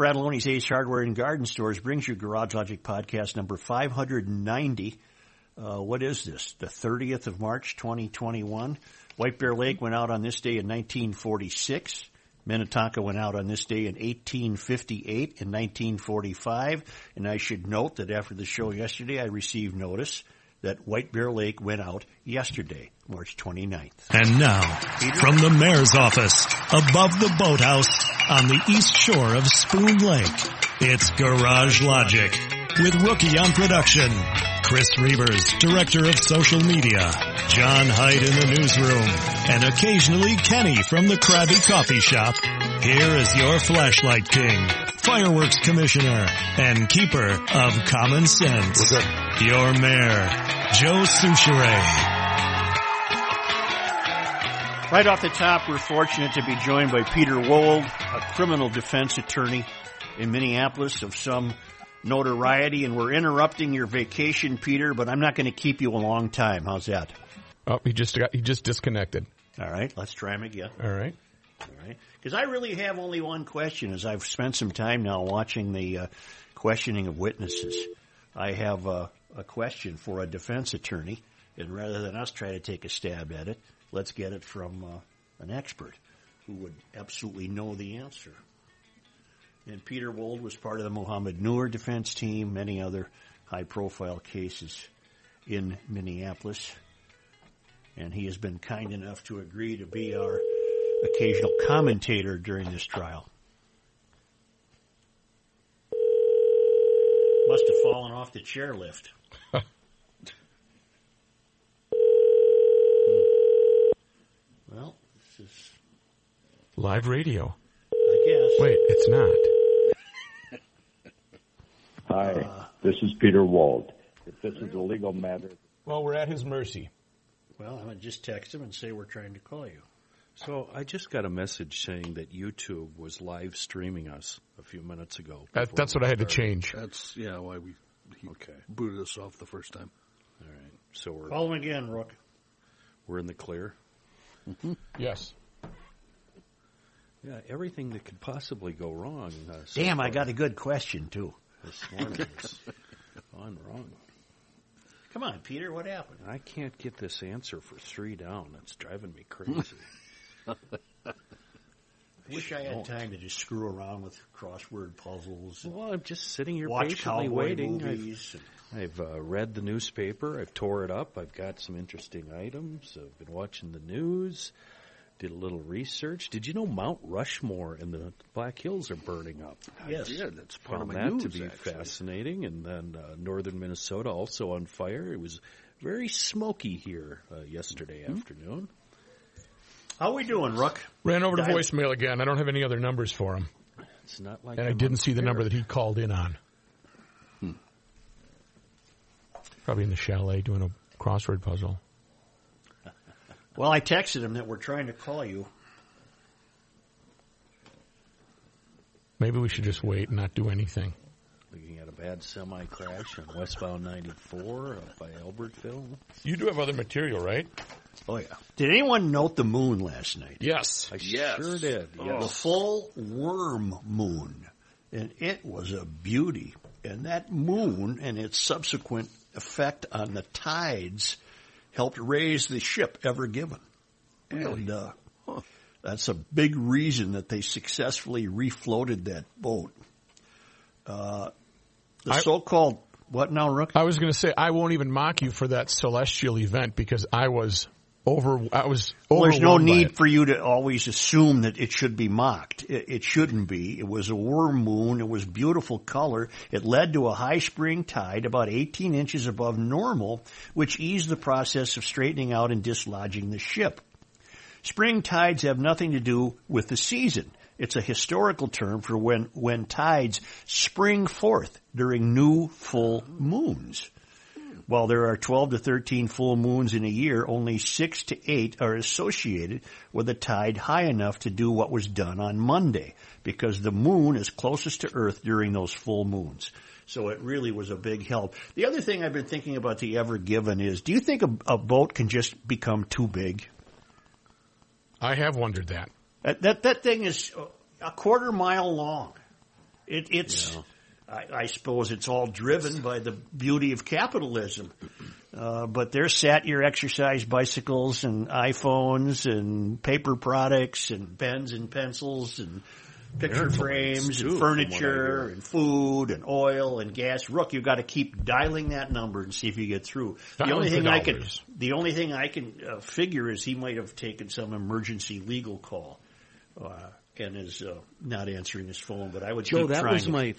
Frattallone's Ace Hardware and Garden Stores brings you Garage Logic podcast number 590. Uh, what is this? The 30th of March, 2021. White Bear Lake went out on this day in 1946. Minnetonka went out on this day in 1858 and 1945. And I should note that after the show yesterday, I received notice that White Bear Lake went out yesterday, March 29th. And now, from the mayor's office, above the boathouse, on the east shore of Spoon Lake, it's Garage Logic with Rookie on production, Chris Reuvers, director of social media, John Hyde in the newsroom, and occasionally Kenny from the Krabby Coffee Shop. Here is your flashlight king, fireworks commissioner, and keeper of common sense. Your mayor, Joe Soucheray. Right off the top, we're fortunate to be joined by Peter Wold, a criminal defense attorney in Minneapolis of some notoriety, and we're interrupting your vacation, Peter, but I'm not going to keep you a long time. How's that? Oh, he just got he just disconnected. All right, let's try him again. All right. All right. Because I really have only one question as I've spent some time now watching the uh, questioning of witnesses. I have uh, a question for a defense attorney, and rather than us try to take a stab at it, let's get it from uh, an expert who would absolutely know the answer. And Peter Wold was part of the Mohammed Noor defense team, many other high profile cases in Minneapolis. And he has been kind enough to agree to be our occasional commentator during this trial. Must have fallen off the chairlift. well, this is, Live radio. I guess. Wait, it's not. Hi, this is Peter Wold. If this is a legal matter, Well, we're at his mercy. Well, I'm going to just text him and say we're trying to call you. So I just got a message saying that YouTube was live streaming us a few minutes ago. That, that's we what I had to change. That's yeah why we he Okay. booted us off the first time. All right. So we're Call him again, Rook. we're in the clear. Yes. Yeah, everything that could possibly go wrong. Uh, so Damn, I got a good question, too. This morning has gone wrong. Come on, Peter, what happened? I can't get this answer for three down. That's driving me crazy. I wish I had time to just screw around with crossword puzzles. and well, I'm just sitting here Watch patiently cowboy waiting. I've, movies. and- I've uh, read the newspaper. I've tore it up. I've got some interesting items. I've been watching the news. Did a little research. Did you know Mount Rushmore and the Black Hills are burning up? Yes. Yeah, that's part Found of my that news. to be actually. fascinating. And then uh, northern Minnesota also on fire. It was very smoky here uh, yesterday Mm-hmm. afternoon. How are we doing, Rook? Ran over to Dial- voicemail again. I don't have any other numbers for him. It's not like And I didn't see the number that he called in on. Hmm. Probably in the chalet doing a crossword puzzle. Well, I texted him that we're trying to call you. Maybe we should just wait and not do anything. Looking at a bad semi crash on westbound 94 up by Albertville. You do have other material, right? Oh, yeah. Did anyone note the moon last night? Yes. I Yes. sure did. Oh. The full worm moon. And it was a beauty. And that moon and its subsequent effect on the tides helped raise the ship ever given. And uh, that's a big reason that they successfully refloated that boat. Uh, the I- so-called what now, Rook? I was going to say I won't even mock you for that celestial event because I was over. I was. Well, there's no need for you to always assume that it should be mocked. It, it shouldn't be. It was a worm moon. It was beautiful color. It led to a high spring tide about 18 inches above normal, which eased the process of straightening out and dislodging the ship. Spring tides have nothing to do with the season. It's a historical term for when, when tides spring forth during new full moons. While there are 12 to 13 full moons in a year, only 6 to 8 are associated with a tide high enough to do what was done on Monday, because the moon is closest to Earth during those full moons. So it really was a big help. The other thing I've been thinking about the Ever Given is, do you think a, a boat can just become too big? I have wondered that. That that, that thing is a quarter mile long. It, it's, I, I suppose, it's all driven by the beauty of capitalism. Uh, but there's sat your exercise bicycles and iPhones and paper products and pens and pencils and picture frames and from what I furniture and food and oil and gas. Rook, you've got to keep dialing that number and see if you get through. The only thing I can, the only thing I can uh, figure is he might have taken some emergency legal call. Uh, and is uh, not answering his phone, but I would Joe, that trying was my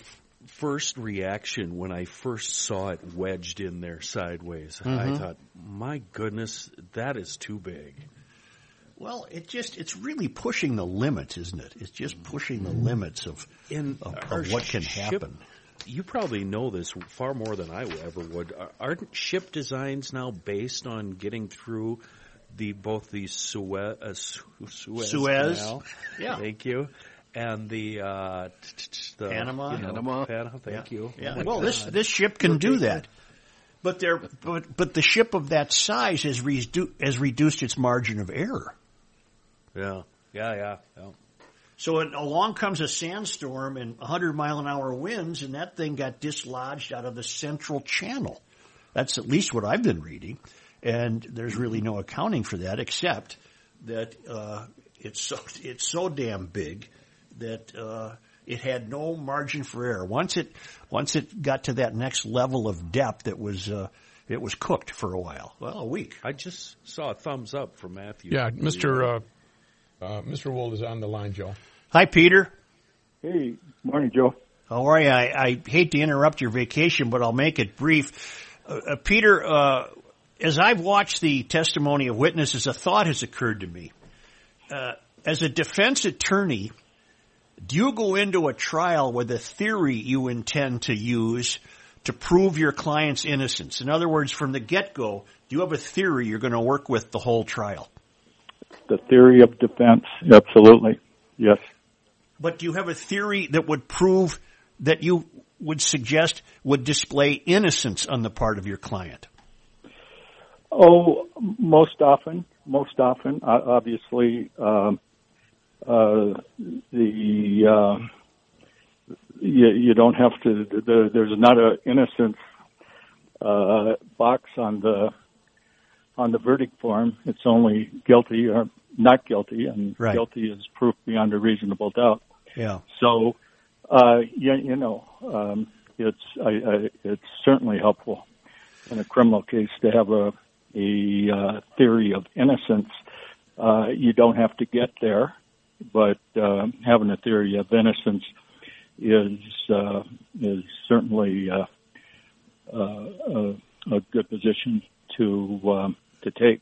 first reaction when I first saw it wedged in there sideways. I Mhm. thought, my goodness, that is too big. Well, it just it's really pushing the limits, isn't it? It's just pushing the limits of In of, of what can ship- happen. You probably know this far more than I ever would. Are- Aren't ship designs now based on getting through the both the Suez, uh, Suez, Suez. Canal? Yeah. thank you, and the, uh, the Panama. you know, Panama. Panama, thank you. Yeah. Oh well, this God. this ship can do that, but there, but but the ship of that size has redu- has reduced its margin of error. yeah, yeah, yeah, yeah. So it, along comes a sandstorm and 100 mile an hour winds, and that thing got dislodged out of the central channel. That's at least what I've been reading, and there's really no accounting for that except that uh, it's so it's so damn big that uh, it had no margin for error. Once it once it got to that next level of depth, it was uh, it was cooked for a while. Well, a week. I just saw a thumbs up from Matthew. Yeah, Mr. Uh, uh, Mr. Wold is on the line, Joe. Hi, Peter. Hey, morning, Joe. How are you? I, I hate to interrupt your vacation, but I'll make it brief. Uh, uh, Peter, uh, as I've watched the testimony of witnesses, a thought has occurred to me. Uh, as a defense attorney, do you go into a trial with a theory you intend to use to prove your client's innocence? In other words, from the get-go, do you have a theory you're going to work with the whole trial? The theory of defense, absolutely. Yes. But do you have a theory that would prove that you would suggest would display innocence on the part of your client? Oh, most often, most often, obviously, um, uh, the uh, you, you don't have to. The, there's not a innocence uh, box on the on the verdict form. It's only guilty or not guilty, and Right. guilty is proof beyond a reasonable doubt. Yeah. So, uh, you, you know, um, it's I, I, it's certainly helpful in a criminal case to have a a uh, theory of innocence. Uh, you don't have to get there, but uh, having a theory of innocence is uh, is certainly uh, uh, a, a good position to um, to take.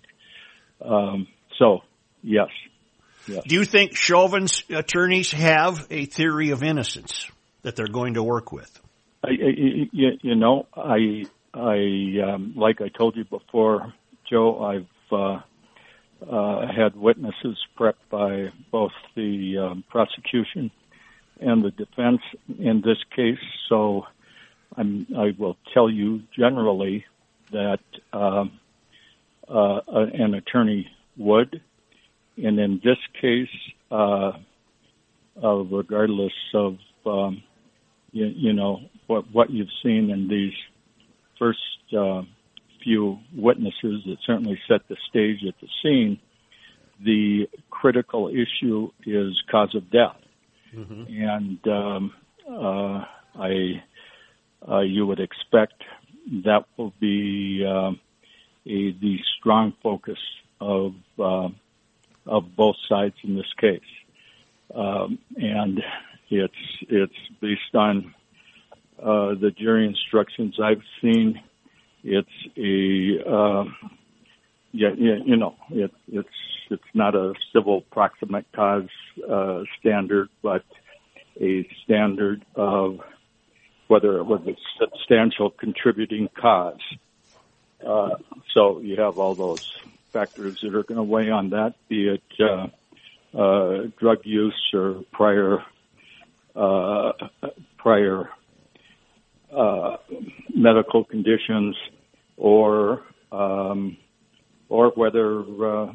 Um, so, yes, yes. Do you think Chauvin's attorneys have a theory of innocence that they're going to work with? I, I, you, you know, I, I, um, like I told you before, Joe, I've uh, uh, had witnesses prepped by both the um, prosecution and the defense in this case. So, I'm, I will tell you generally that um, uh, an attorney would, and in this case, uh, uh, regardless of um, you, you know what what you've seen in these first uh, few witnesses that certainly set the stage at the scene. The critical issue is cause of death, and um, uh, I uh, you would expect that will be um a, the strong focus of uh, of both sides in this case, um, and it's it's based on uh, the jury instructions I've seen. It's a uh, yeah, yeah, you know, it, it's it's not a civil proximate cause uh, standard, but a standard of whether it was a substantial contributing cause. Uh, so you have all those factors that are going to weigh on that, be it uh, uh, drug use or prior uh, prior uh, medical conditions, or um, or whether uh,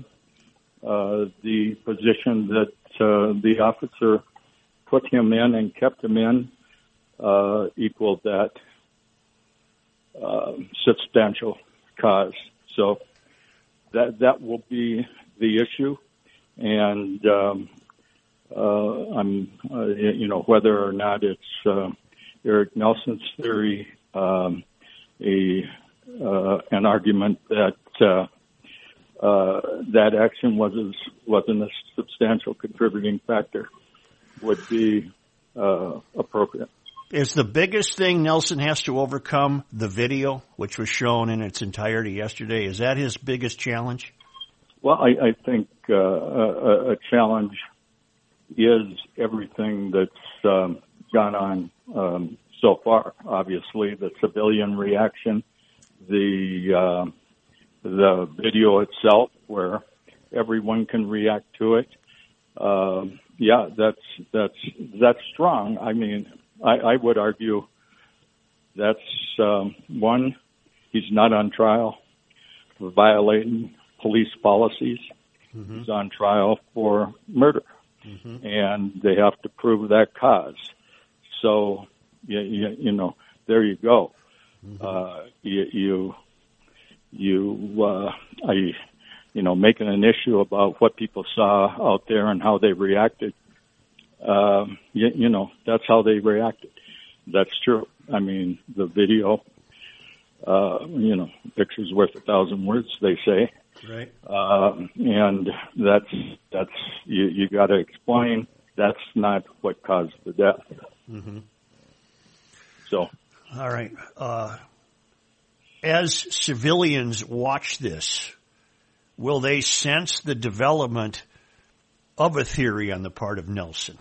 uh, the position that uh, the officer put him in and kept him in uh, equaled that uh, substantial cause. So that that will be the issue, and um, uh, I'm uh, you know whether or not it's uh, Eric Nelson's theory, um, a uh, an argument that uh, uh, that action was wasn't a substantial contributing factor would be uh, appropriate. Is the biggest thing Nelson has to overcome the video, which was shown in its entirety yesterday? Is that his biggest challenge? Well, I, I think uh, a, a challenge is everything that's um, gone on um, so far. Obviously, the civilian reaction, the uh, the video itself, where everyone can react to it. Um, yeah, that's that's that's strong. I mean, I, I would argue that's um, one. He's not on trial for violating police policies. Mm-hmm. He's on trial for murder, mm-hmm. and they have to prove that cause. So, you, you, you know, there you go. Mm-hmm. Uh, you, you, you, uh, I, you know, making an issue about what people saw out there and how they reacted um, you, you know, that's how they reacted. That's true. I mean, the video, uh, you know, picture's worth a thousand words, they say. Right. Uh, and that's, that's, you, you gotta explain that's not what caused the death. Mm-hmm. So. All right. Uh, as civilians watch this, will they sense the development of a theory on the part of Nelson?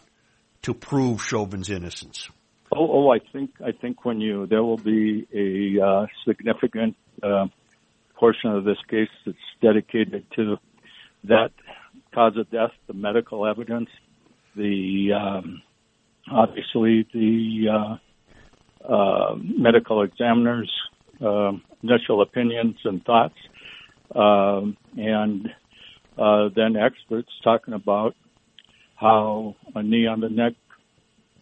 to prove Chauvin's innocence? Oh, oh, I think I think when you there will be a uh, significant uh, portion of this case that's dedicated to that cause of death, the medical evidence, the um, obviously the uh, uh, medical examiner's uh, initial opinions and thoughts, um, and uh, then experts talking about how a knee on the neck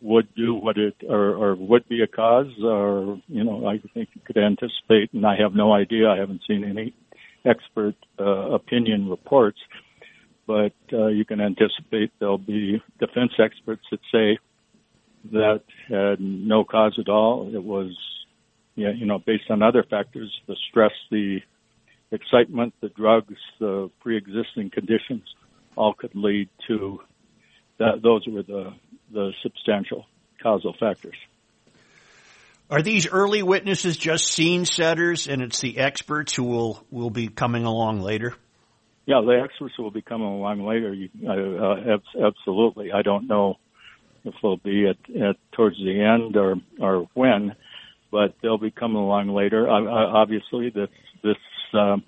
would do what it or, or would be a cause or you know I think you could anticipate and I have no idea I haven't seen any expert uh, opinion reports but uh, you can anticipate there'll be defense experts that say that had no cause at all it was yeah, you know based on other factors the stress the excitement the drugs the pre-existing conditions all could lead to that those were the the substantial causal factors. Are these early witnesses just scene setters, and it's the experts who will will be coming along later? Yeah, the experts will be coming along later. Uh, uh, absolutely. I don't know if they'll be at, at towards the end or or when, but they'll be coming along later. Obviously, this this um,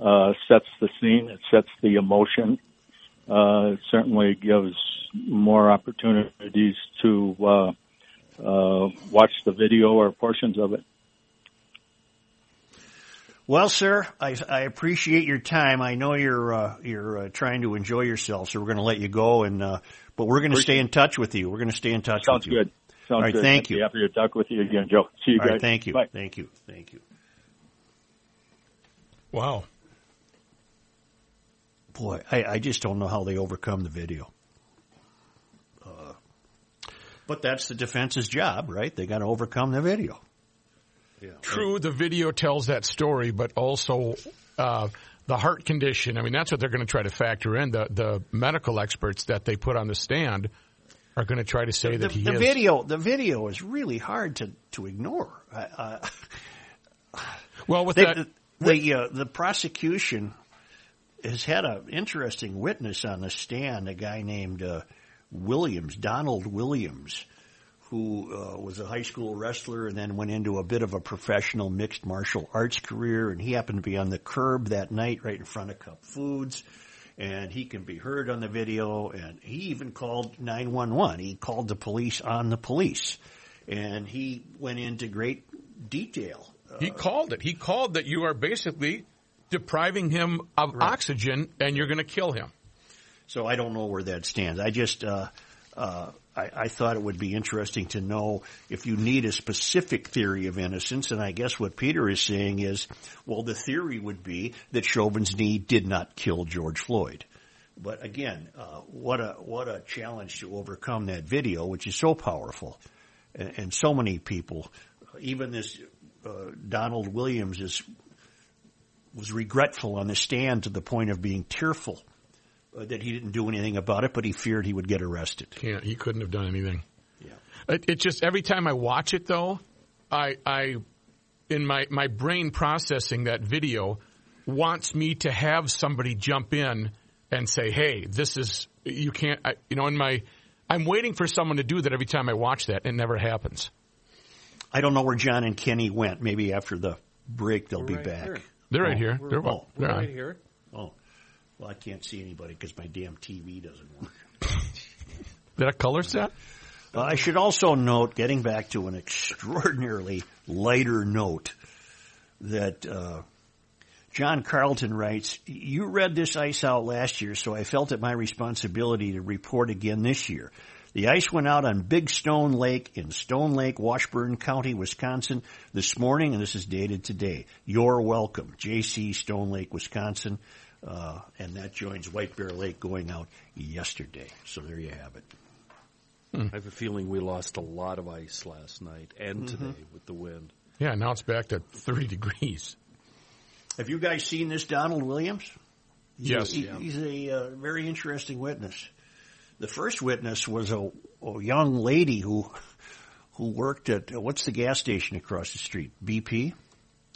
uh, sets the scene. It sets the emotion. Uh, it certainly gives more opportunities to uh, uh, watch the video or portions of it. Well, sir, I, I appreciate your time. I know you're uh, you're uh, trying to enjoy yourself, so we're going to let you go. And uh, but we're going to stay in touch with you. We're going to stay in touch Sounds with you. good. Sounds All right, good. thank you. Happy to talk with you again, Joe. See you All guys. Right, thank you. Bye. Thank you. Thank you. Wow. Boy, I, I just don't know how they overcome the video. But that's the defense's job, right? They got to overcome the video. Yeah. True, the video tells that story, but also uh, the heart condition. I mean, that's what they're going to try to factor in. The the medical experts that they put on the stand are going to try to say the, that he the is. video. The video is really hard to to ignore. Uh, well, with they, that, the the, uh, the prosecution has had an interesting witness on the stand, a guy named uh, Williams, Donald Williams, who uh, was a high school wrestler and then went into a bit of a professional mixed martial arts career. And he happened to be on the curb that night right in front of Cup Foods. And he can be heard on the video. And he even called 911. He called the police on the police. And he went into great detail. He called it. He called that you are basically depriving him of oxygen and you're going to kill him. So I don't know where that stands. I just, uh, uh, I, I thought it would be interesting to know if you need a specific theory of innocence. And I guess what Peter is saying is, well, the theory would be that Chauvin's knee did not kill George Floyd. But again, uh, what a what a challenge to overcome that video, which is so powerful, and, and so many people, even this uh, Donald Williams is was regretful on the stand to the point of being tearful that he didn't do anything about it, but he feared he would get arrested. Can't. He couldn't have done anything. Yeah. It, it just every time I watch it though, I I in my my brain processing that video wants me to have somebody jump in and say, "Hey, this is you can't." I, you know, in my I'm waiting for someone to do that every time I watch that. It never happens. I don't know where John and Kenny went. Maybe after the break they'll be right back. here. They're right Oh, here. we're- They're, oh, they're Right here. Oh, well, I can't see anybody because my damn TV doesn't work. That a color set? Uh, I should also note, getting back to an extraordinarily lighter note, that uh, John Carlton writes, You read this ice out last year, so I felt it my responsibility to report again this year. The ice went out on Big Stone Lake in Stone Lake, Washburn County, Wisconsin this morning, and this is dated today. You're welcome. JC Stone Lake, Wisconsin. Uh, and that joins White Bear Lake going out yesterday. So there you have it. I have a feeling we lost a lot of ice last night and today with the wind. Yeah, now it's back to 30 degrees. Have you guys seen this Donald Williams? He's Yes. a, he- he's a uh, very interesting witness. The first witness was a, a young lady who who worked at uh, what's the gas station across the street? BP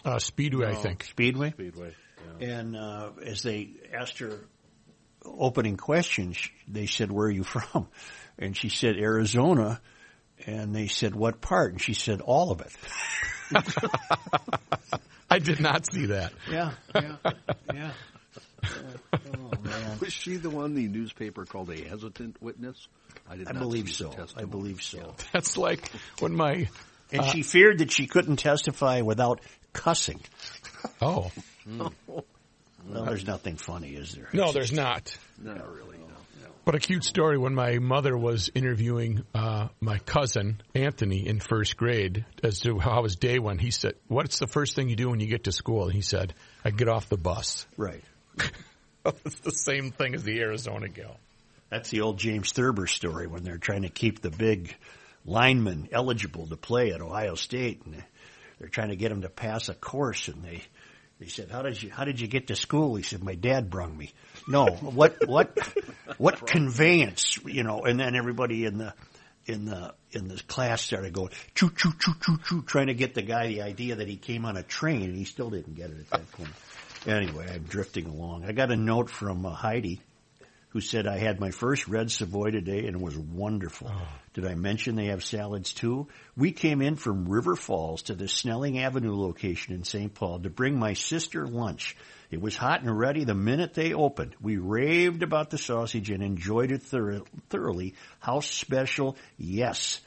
Uh, Speedway, I think. Speedway. Speedway. Yeah. And uh, as they asked her opening questions, they said, "Where are you from?" And she said, "Arizona." And they said, "What part?" And she said, "All of it." I did not see that. Yeah, yeah, yeah. oh man. Was she the one the newspaper called a hesitant witness? I did I not believe see so. I believe so. That's like when my And she feared that she couldn't testify without cussing. oh Well, there's nothing funny, is there? no, there's not. No, really, no. But a cute story when my mother was interviewing uh, my cousin Anthony in first grade as to how his day went. He said, "What's the first thing you do when you get to school?" And he said, "I get off the bus." Right. it's the same thing as the Arizona gal. That's the old James Thurber story when they're trying to keep the big lineman eligible to play at Ohio State, and they're trying to get him to pass a course, and they they said, "How did you How did you get to school?" He said, "My dad brung me." No, what what what conveyance? You know, and then everybody in the in the in the class started going choo choo choo choo choo, trying to get the guy the idea that he came on a train, and he still didn't get it at that point. Anyway, I'm drifting along. I got a note from uh, Heidi who said I had my first red Savoy today and it was wonderful. Oh. Did I mention they have salads too? We came in from River Falls to the Snelling Avenue location in St. Paul to bring my sister lunch. It was hot and ready the minute they opened. We raved about the sausage and enjoyed it thor- thoroughly. House special, yes.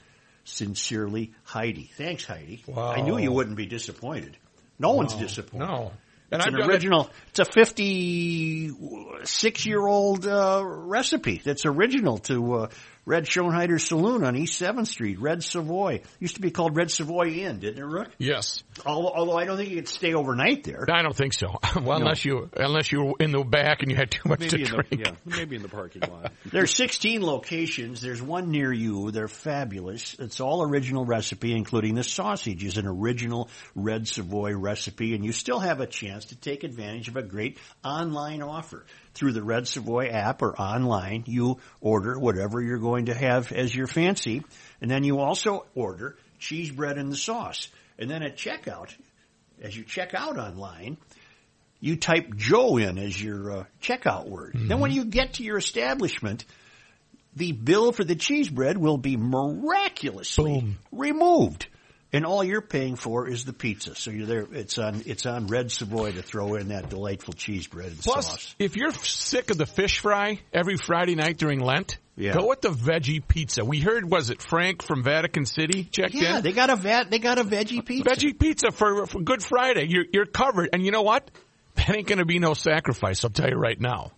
Sincerely, Heidi. Thanks, Heidi. Wow. I knew you wouldn't be disappointed. No one's disappointed. No, and It's I've an original. It's a fifty-six-year-old uh, recipe that's original to uh, Red Schoenheider Saloon on East Seventh Street. Red Savoy used to be called Red Savoy Inn, didn't it, Rook? Yes, Although, although I don't think you could stay overnight there. I don't think so. well, unless you unless you were in the back and you had too much Maybe to in drink. the yeah, maybe in the parking lot. There's 16 locations. There's one near you. They're fabulous. It's all original recipe, including the sausage is an original Red Savoy recipe, and you still have a chance to take advantage of a great online offer. Through the Red Savoy app or online, you order whatever you're going to have as your fancy, and then you also order cheese bread and the sauce. And then at checkout, as you check out online, you type Joe in as your uh, checkout word. Then when you get to your establishment, the bill for the cheese bread will be miraculously Boom. removed. And all you're paying for is the pizza. So you're there. It's on. It's on Red Savoy to throw in that delightful cheese bread and Plus, sauce. if you're sick of the fish fry every Friday night during Lent, Yeah. go with the veggie pizza. We heard, was it Frank from Vatican City checked in? Yeah, in? they got a vat. They got a veggie pizza. veggie pizza for, for Good Friday. You're, you're covered. And you know what? That ain't going to be no sacrifice. I'll tell you right now.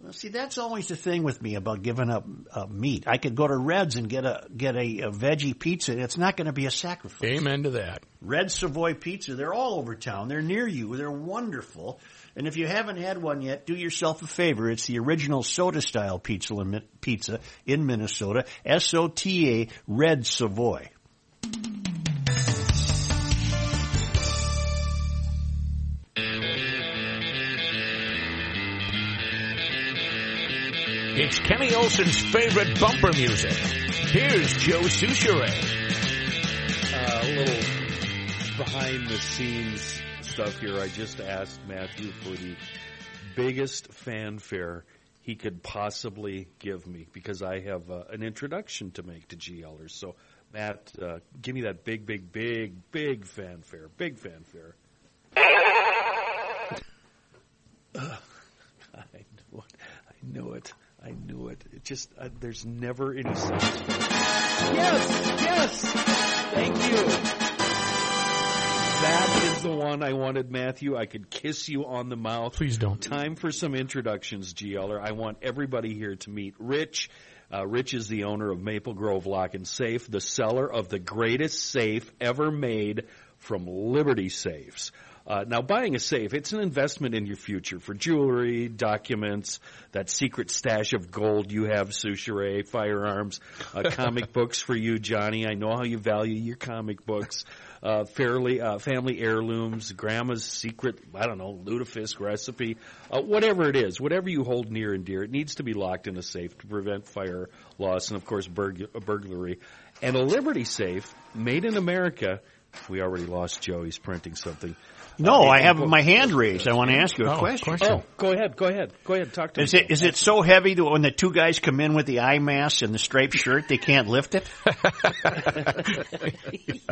Well, see, that's always the thing with me about giving up uh, meat. I could go to Reds and get a get a, a veggie pizza. It's not going to be a sacrifice. Amen to that. Red Savoy Pizza. They're all over town. They're near you. They're wonderful. And if you haven't had one yet, do yourself a favor. It's the original sota style pizza in, pizza in Minnesota. S O T A Red Savoy. It's Kenny Olson's favorite bumper music. Here's Joe Soucheray. Uh, a little behind the scenes stuff here. I just asked Matthew for the biggest fanfare he could possibly give me because I have uh, an introduction to make to GLers. So, Matt, uh, give me that big, big, big, big fanfare. Big fanfare. Ugh. I knew it. I knew it. I knew it. It just uh, there's never any satisfaction. Yes, yes. Thank you. That is the one I wanted, Matthew. I could kiss you on the mouth. Please don't. Time for some introductions, GLer. I want everybody here to meet Rich. Uh, Rich is the owner of Maple Grove Lock and Safe, the seller of the greatest safe ever made from Liberty Safes. Uh, now, buying a safe, it's an investment in your future for jewelry, documents, that secret stash of gold you have, Soucheray, firearms, uh, comic books for you, Johnny. I know how you value your comic books. Uh, fairly, uh, family heirlooms, grandma's secret, I don't know, lutefisk recipe, uh, whatever it is, whatever you hold near and dear, it needs to be locked in a safe to prevent fire loss and, of course, burg- burglary. And a Liberty safe, made in America, we already lost Joe, he's printing something. No, Uh, I have book- my hand raised. I want to ask you a Oh, question. question. Oh, go ahead, go ahead, go ahead, talk to me. Is me. it is it so heavy that when the two guys come in with the eye mask and the striped shirt, they can't lift it?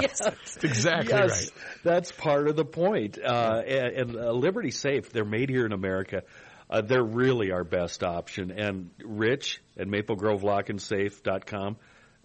yes. That's exactly yes, right. That's part of the point. Uh, and and uh, Liberty Safe, they're made here in America. Uh, they're really our best option. And Rich at MapleGroveLockandSafe.com,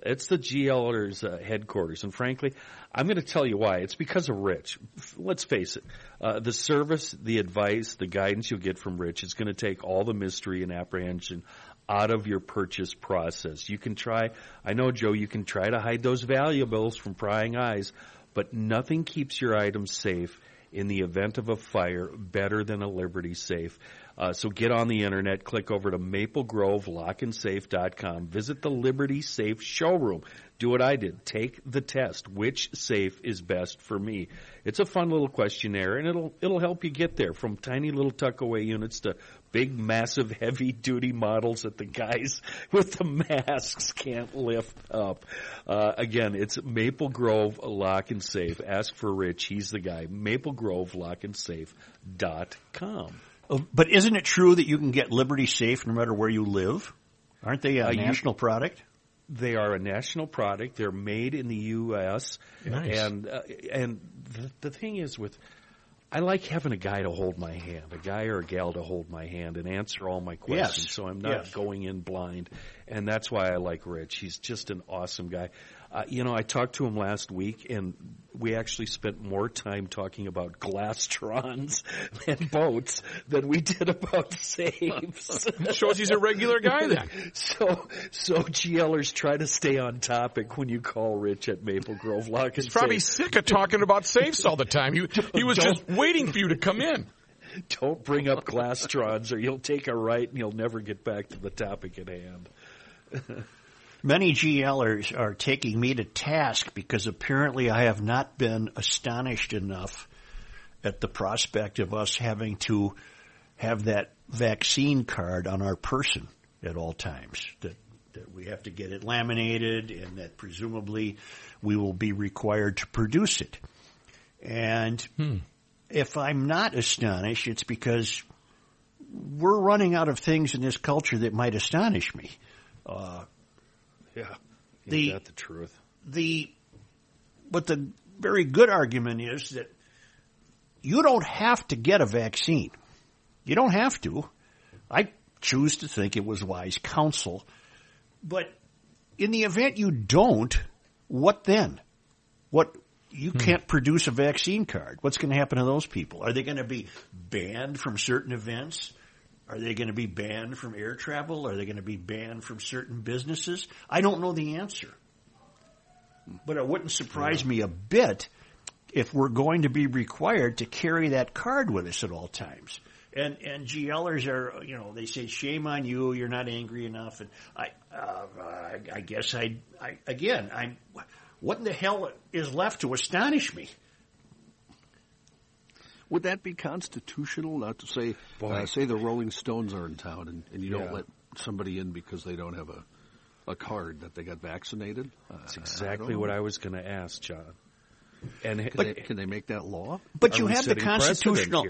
it's the GLers uh, headquarters. And frankly, I'm going to tell you why. It's because of Rich. Let's face it. Uh, the service, the advice, the guidance you'll get from Rich is going to take all the mystery and apprehension out of your purchase process. You can try, I know Joe, you can try to hide those valuables from prying eyes, but nothing keeps your items safe in the event of a fire better than a Liberty safe. Uh, so get on the internet, click over to maplegrovelockandsafe.com, visit the Liberty Safe showroom. Do what I did. Take the test. Which safe is best for me? It's a fun little questionnaire and it'll, it'll help you get there from tiny little tuckaway units to big, massive, heavy duty models that the guys with the masks can't lift up. Uh, again, it's Maple Grove Lock and Safe. Ask for Rich. He's the guy. MapleGroveLockandSafe.com. But isn't it true that you can get Liberty Safe no matter where you live? Aren't they a Uh, you- national product? They are a national product. They're made in the U.S. Nice. And uh, and the, the thing is with I like having a guy to hold my hand, a guy or a gal to hold my hand and answer all my questions. Yes. So I'm not Yes. going in blind, and that's why I like Rich. He's just an awesome guy. Uh, you know, I talked to him last week, and we actually spent more time talking about glastrons and boats than we did about safes. Shows he's a regular guy then. So, so GLers try to stay on topic when you call Rich at Maple Grove Lock He's probably Safe. sick of talking about safes all the time. He, he was just waiting for you to come in. Don't bring up glastrons, or you'll take a right and you'll never get back to the topic at hand. Many GLers are taking me to task because apparently I have not been astonished enough at the prospect of us having to have that vaccine card on our person at all times. That that we have to get it laminated and that presumably we will be required to produce it. And if I'm not astonished, it's because we're running out of things in this culture that might astonish me. Uh, yeah, the that the truth. The but the very good argument is that you don't have to get a vaccine. You don't have to. I choose to think it was wise counsel. But in the event you don't, what then? What you hmm. can't produce a vaccine card. What's going to happen to those people? Are they going to be banned from certain events? Are they going to be banned from air travel? Are they going to be banned from certain businesses? I don't know the answer. But it wouldn't surprise yeah. me a bit if we're going to be required to carry that card with us at all times. And and GLers are, you know, they say shame on you. You're not angry enough. And I, uh, I, I guess I, I again, I'm. What in the hell is left to astonish me? Would that be constitutional? Not to say, uh, say the Rolling Stones are in town and, and you yeah. don't let somebody in because they don't have a a card that they got vaccinated. That's exactly I what I was going to ask, John. And can, but, they, can they make that law? But are you have the constitutional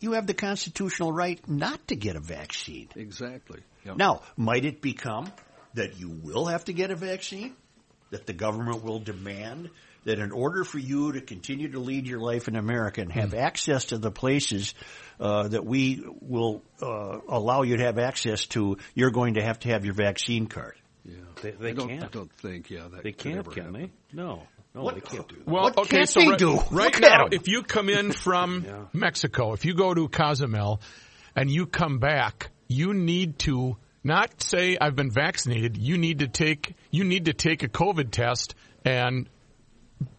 you have the constitutional right not to get a vaccine. Exactly. Yep. Now, might it become that you will have to get a vaccine? That the government will demand that in order for you to continue to lead your life in America and have mm. access to the places uh, that we will uh, allow you to have access to, you're going to have to have your vaccine card. Yeah, they, they I don't, can't. I don't think. Yeah, that they can't. Can they? No. No, what, they can't do that. Well, what okay, can't so they right, do? right now, if you come in from yeah. Mexico, if you go to Cozumel and you come back, you need to not say I've been vaccinated. You need to take you need to take a COVID test and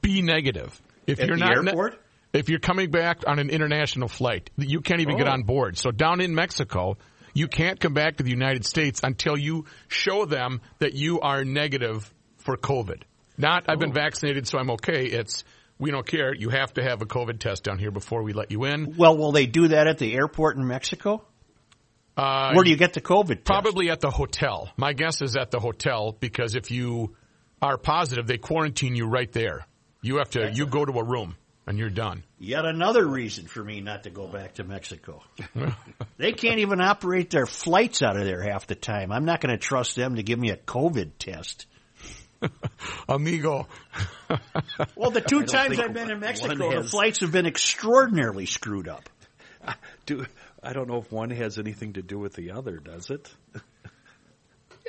be negative. If At you're not airport? Ne- if you're coming back on an international flight, you can't even oh. get on board. So down in Mexico, you can't come back to the United States until you show them that you are negative for COVID. Not I've been oh. vaccinated, so I'm okay. It's we don't care. You have to have a COVID test down here before we let you in. Well, will they do that at the airport in Mexico? Uh, Where do you get the COVID test? Probably at the hotel. My guess is at the hotel because if you are positive, they quarantine you right there. You have to. You go to a room and you're done. Yet another reason for me not to go back to Mexico. they can't even operate their flights out of there half the time. I'm not going to trust them to give me a COVID test. Amigo. well, the two times I've been in Mexico, has... the flights have been extraordinarily screwed up. Do I don't know if one has anything to do with the other, does it?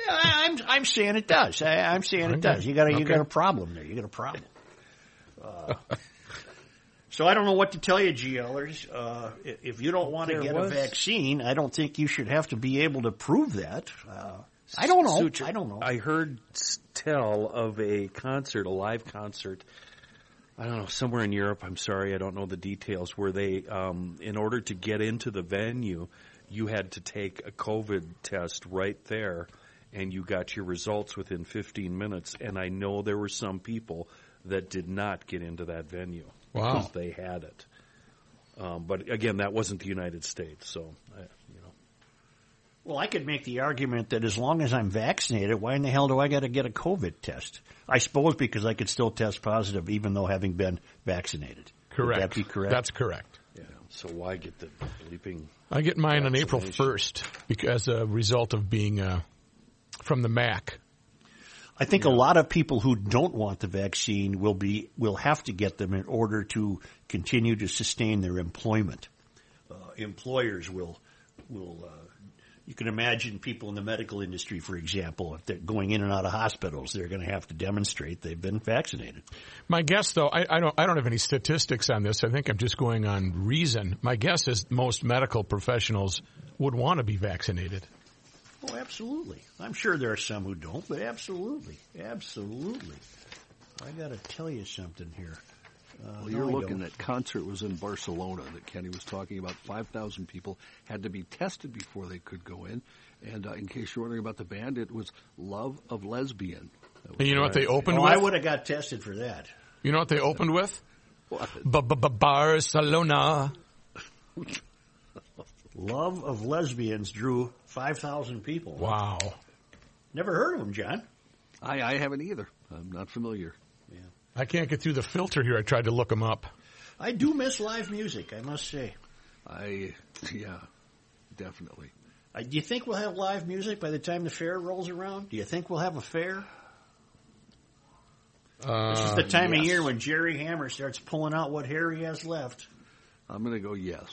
I, am I'm saying it does. I, am saying it does. You got a, okay. you got a problem there. You got a problem. Uh, so I don't know what to tell you, GLers. Uh, if you don't want to get was... a vaccine, I don't think you should have to be able to prove that. Uh, I don't know. I don't know. I heard tell of a concert, a live concert. I don't know, somewhere in Europe. I'm sorry, I don't know the details. Where they, um, in order to get into the venue, you had to take a COVID test right there, and you got your results within 15 minutes. And I know there were some people that did not get into that venue wow. because they had it. Um, but again, that wasn't the United States, so I, well, I could make the argument that as long as I'm vaccinated, why in the hell do I got to get a COVID test? I suppose because I could still test positive even though having been vaccinated. Correct. Would that be correct? That's correct. Yeah. So why get the bleeping? I get mine on April 1st as a result of being uh, from the MAC. I think yeah. a lot of people who don't want the vaccine will be will have to get them in order to continue to sustain their employment. Uh, employers will will uh, you can imagine people in the medical industry, for example, if they're going in and out of hospitals, they're going to have to demonstrate they've been vaccinated. My guess, though, I, I, don't, I don't have any statistics on this. I think I'm just going on reason. My guess is most medical professionals would want to be vaccinated. Oh, absolutely. I'm sure there are some who don't, but absolutely, absolutely. I got to tell you something here. Uh, well, you're no, looking at concert was in Barcelona that Kenny was talking about. Five thousand people had to be tested before they could go in. And uh, in case you're wondering about the band, it was Love of Lesbian. And you know what they opened oh, with? I would have got tested for that. You know what they opened with? Barcelona. Love of Lesbians drew 5,000 people. Wow. Never heard of them, John. I, I haven't either. I'm not familiar. Yeah. I can't get through the filter here. I tried to look them up. I do miss live music, I must say. I, yeah, definitely. Uh, do you think we'll have live music by the time the fair rolls around? Do you think we'll have a fair? Uh, this is the time yes. of year when Jerry Hammer starts pulling out what hair he has left. I'm going to go yes.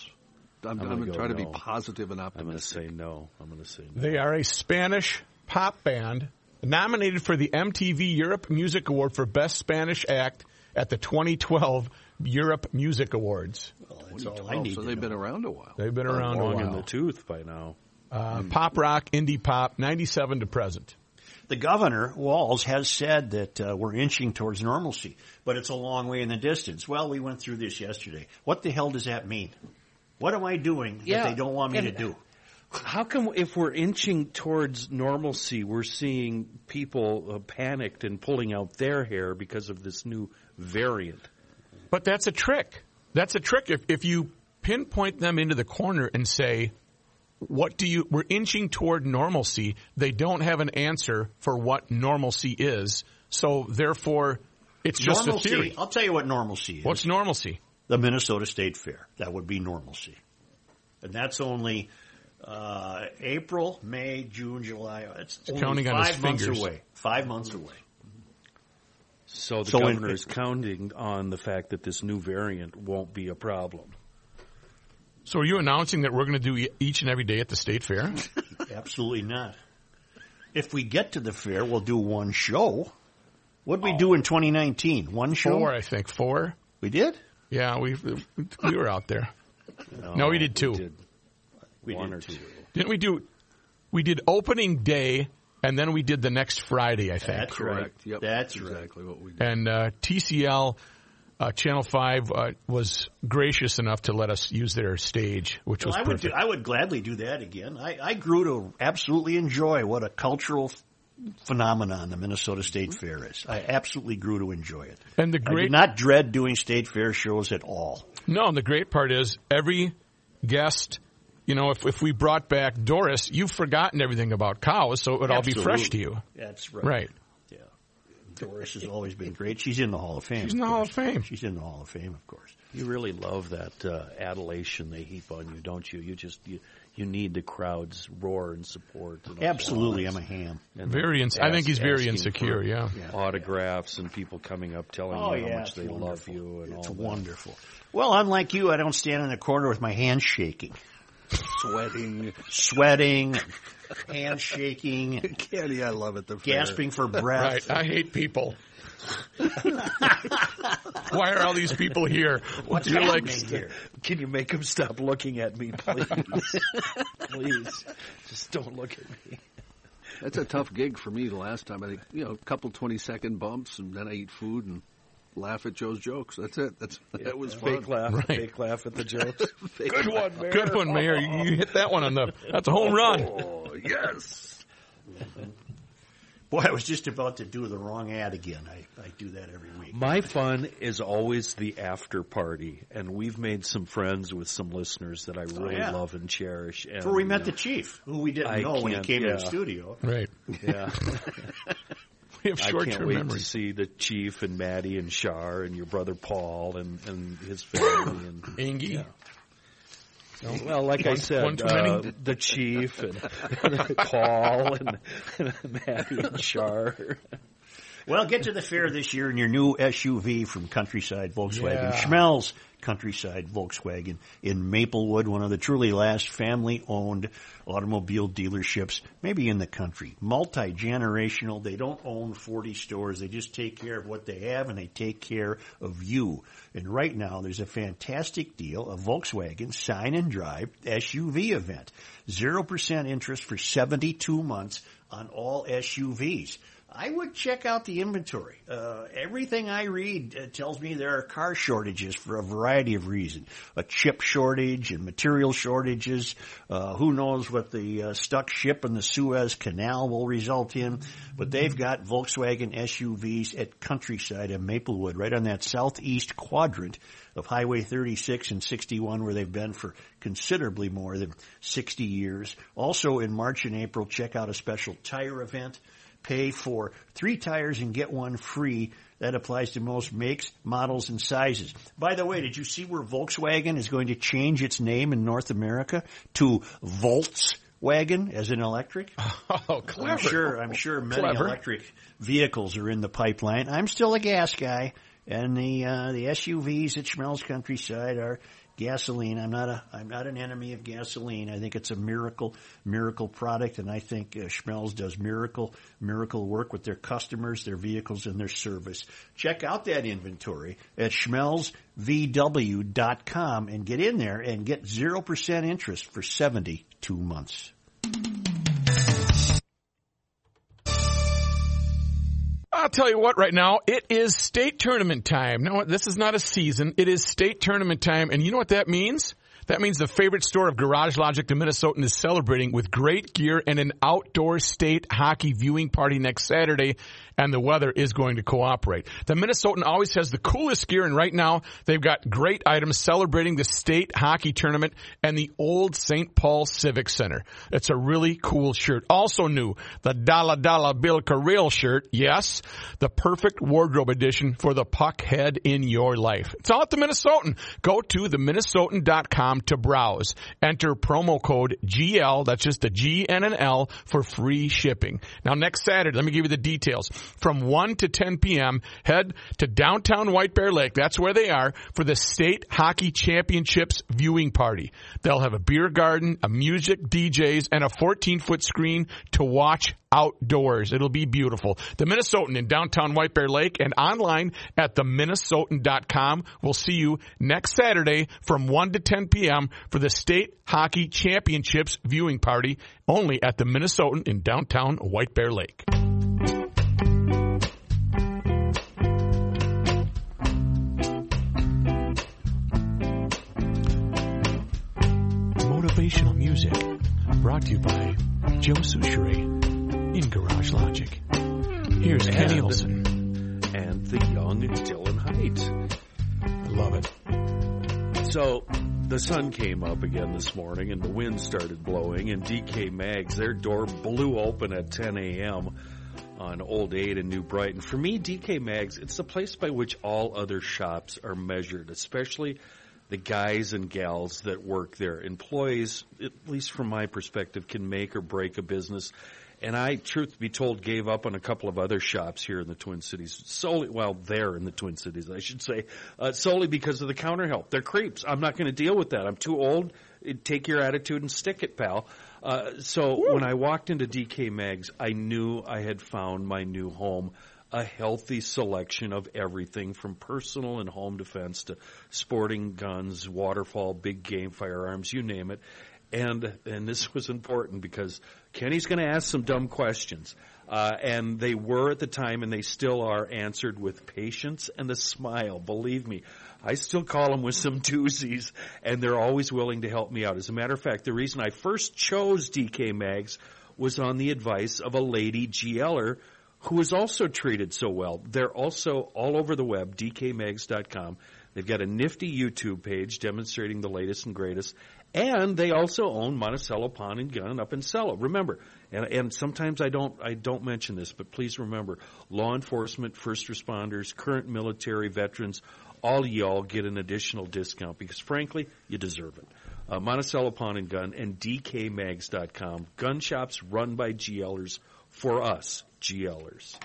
I'm, I'm I'm gonna going to go try to be no. positive and I'm going to optimistic. say no. I'm going to say no. They are a Spanish pop band nominated for the MTV Europe Music Award for Best Spanish Act at the 2012 Europe Music Awards. Well, that's all I need so they've know. been around a while. They've been around a long in the tooth by now. Uh, Pop rock, indie pop, 97 to present. The governor, Walz, has said that uh, we're inching towards normalcy, but it's a long way in the distance. Well, we went through this yesterday. What the hell does that mean? What am I doing Yeah, that they don't want me and- to do? How come if we're inching towards normalcy, we're seeing people uh, panicked and pulling out their hair because of this new variant? But that's a trick. That's a trick. If, if you pinpoint them into the corner and say, what do you, we're inching toward normalcy, they don't have an answer for what normalcy is. So therefore, it's just normalcy. a theory. I'll tell you what normalcy is. What's normalcy? The Minnesota State Fair. That would be normalcy. And that's only uh, April, May, June, July. It's only counting on his five months fingers. away. Five months away. So the So in- governor is counting on the fact that this new variant won't be a problem. So are you announcing that we're going to do e- each and every day at the state fair? Absolutely not. If we get to the fair, we'll do one show. What did we do in 2019? One show? Four, I think. Four. We did? Yeah, we we were out there. No, we did two. We did We one did or two. two. Didn't we do? We did opening day, and then we did the next Friday, I think. That's right. Correct. Yep. That's right. exactly what we did. and uh, TCL uh, Channel Five uh, was gracious enough to let us use their stage, which Well, was I would do, perfect. I would gladly do that again. I, I grew to absolutely enjoy what a cultural phenomenon the Minnesota State Fair is. I absolutely grew to enjoy it. and the I great did not dread doing state fair shows at all. no, and the great part is every guest. You know, if if we brought back Doris, you've forgotten everything about cows, so it would all be fresh to you, That's right. right? Yeah. Doris has always been great. She's in the Hall of Fame. She's in the Hall of Fame. She's in the Hall of Fame, of course. You really love that uh, adulation they heap on you, don't you? You just you, you need the crowd's roar and support. And Absolutely, I'm a ham. And Very ins- I think he's very insecure, for yeah. Autographs and people coming up telling Oh, you how yeah, much it's they love you and It's all that. wonderful. Well, unlike you, I don't stand in the corner with my hands shaking, Sweating. sweating, hands shaking, Candy, I love it. The fair. gasping for breath. Right. I hate people. Why are all these people here? What's You're like, here? Can you make them stop looking at me, please? please, just don't look at me. That's a tough gig for me. The last time I think you know a couple twenty second bumps, and then I eat food and laugh at Joe's jokes. That's it. That's that was fun. Fake laugh, Right. fake laugh at the jokes. Good one, man. good one, Mayor. You you hit that one on the. That's a home run. Oh yes. Boy, I was just about to do the wrong ad again. I, I do that every week. My fun is always the after party, and we've made some friends with some listeners that I really yeah. love and cherish. And, Before we met uh, the chief, who we didn't I know when he can't- came to the studio. Right. yeah, We have I short can't term wait to see the chief and Maddie and Shar and your brother Paul and, and his family and Angie. Well, like I said, uh, the chief and, Paul and, Maddie and Shar. Well, get to the fair this year in your new SUV from Countryside Volkswagen. Yeah. Schmelz Countryside Volkswagen in Maplewood, one of the truly last family-owned automobile dealerships, maybe in the country. Multi-generational. They don't own 40 stores. They just take care of what they have and they take care of you. And right now there's a fantastic deal, a Volkswagen sign and drive SUV event. 0% interest for 72 months on all SUVs. I would check out the inventory. Uh, everything I read uh, tells me there are car shortages for a variety of reasons. A chip shortage and material shortages. Uh, who knows what the uh, stuck ship in the Suez Canal will result in. But they've got Volkswagen SUVs at Countryside and Maplewood, right on that southeast quadrant of Highway 36 and 61 where they've been for considerably more than 60 years. Also in March and April, check out a special tire event pay for three tires and get one free. That applies to most makes, models, and sizes. By the way, did you see where Volkswagen is going to change its name in North America to Voltswagen as in electric? Oh, clever. I'm sure. I'm sure many Clever. electric vehicles are in the pipeline. I'm still a gas guy, and the uh, the SUVs at Schmelz Countryside are gasoline. I'm not a I'm not an enemy of gasoline. I think it's a miracle miracle product, and I think uh, Schmelz does miracle miracle work with their customers, their vehicles, and their service. Check out that inventory at schmelzvw.com and get in there and get zero percent interest for 72 months. I'll tell you what right now, it is state tournament time. No, this is not a season. It is state tournament time. And you know what that means? That means the favorite store of Garage Logic, the Minnesotan, is celebrating with great gear and an outdoor state hockey viewing party next Saturday, and the weather is going to cooperate. The Minnesotan always has the coolest gear, and right now they've got great items celebrating the state hockey tournament and the old St. Paul Civic Center. It's a really cool shirt. Also new, the Dalla Dalla Bill Carril shirt. Yes, the perfect wardrobe edition for the puck head in your life. It's all at the Minnesotan. Go to theminnesotan.com to browse. Enter promo code GL, that's just a G and an L, for free shipping. Now next Saturday, let me give you the details. From 1 to 10 p.m., head to downtown White Bear Lake, that's where they are, for the State Hockey Championships viewing party. They'll have a beer garden, a music, DJs, and a 14 foot screen to watch outdoors. It'll be beautiful. The Minnesotan in downtown White Bear Lake and online at theminnesotan.com. We'll see you next Saturday from 1 to 10 p.m. for the State Hockey Championships viewing party only at the Minnesotan in downtown White Bear Lake. Motivational music brought to you by Joe Soucheray in Garage Logic. Here's Kenny And- Olson. and the young Dylan Height. I love it. So the sun came up again this morning and the wind started blowing and DK Mags, their door blew open at 10 a.m. on Old 8 in New Brighton. For me, DK Mags, it's the place by which all other shops are measured, especially the guys and gals that work there. Employees, at least from my perspective, can make or break a business. And I, truth be told, gave up on a couple of other shops here in the Twin Cities solely, well, there in the Twin Cities, I should say, uh, solely because of the counter help. They're creeps. I'm not going to deal with that. I'm too old. Take your attitude and stick it, pal. Uh, so when I walked into DK Mags, I knew I had found my new home. A healthy selection of everything from personal and home defense to sporting guns, waterfall, big game firearms, you name it. And and this was important because Kenny's going to ask some dumb questions, uh, and they were at the time, and they still are answered with patience and a smile. Believe me, I still call them with some doozies, and they're always willing to help me out. As a matter of fact, the reason I first chose DK Mags was on the advice of a lady GLer who is also treated so well. They're also all over the web, dkmags.com. They've got a nifty YouTube page demonstrating the latest and greatest. And they also own Monticello Pawn and Gun up in Cello. Remember, and, and sometimes I don't, I don't mention this, but please remember, law enforcement, first responders, current military veterans, all y'all get an additional discount because frankly, you deserve it. Uh, Monticello Pawn and Gun and DKMags.com. Gun shops run by GLers for us, GLers.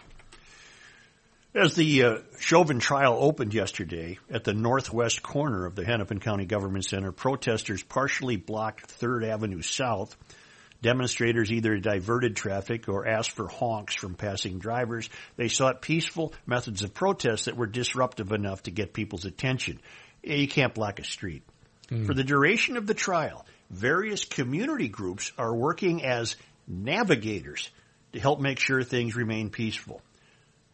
As the uh, Chauvin trial opened yesterday at the northwest corner of the Hennepin County Government Center, protesters partially blocked 3rd Avenue South. Demonstrators either diverted traffic or asked for honks from passing drivers. They sought peaceful methods of protest that were disruptive enough to get people's attention. You can't block a street. For the duration of the trial, various community groups are working as navigators to help make sure things remain peaceful.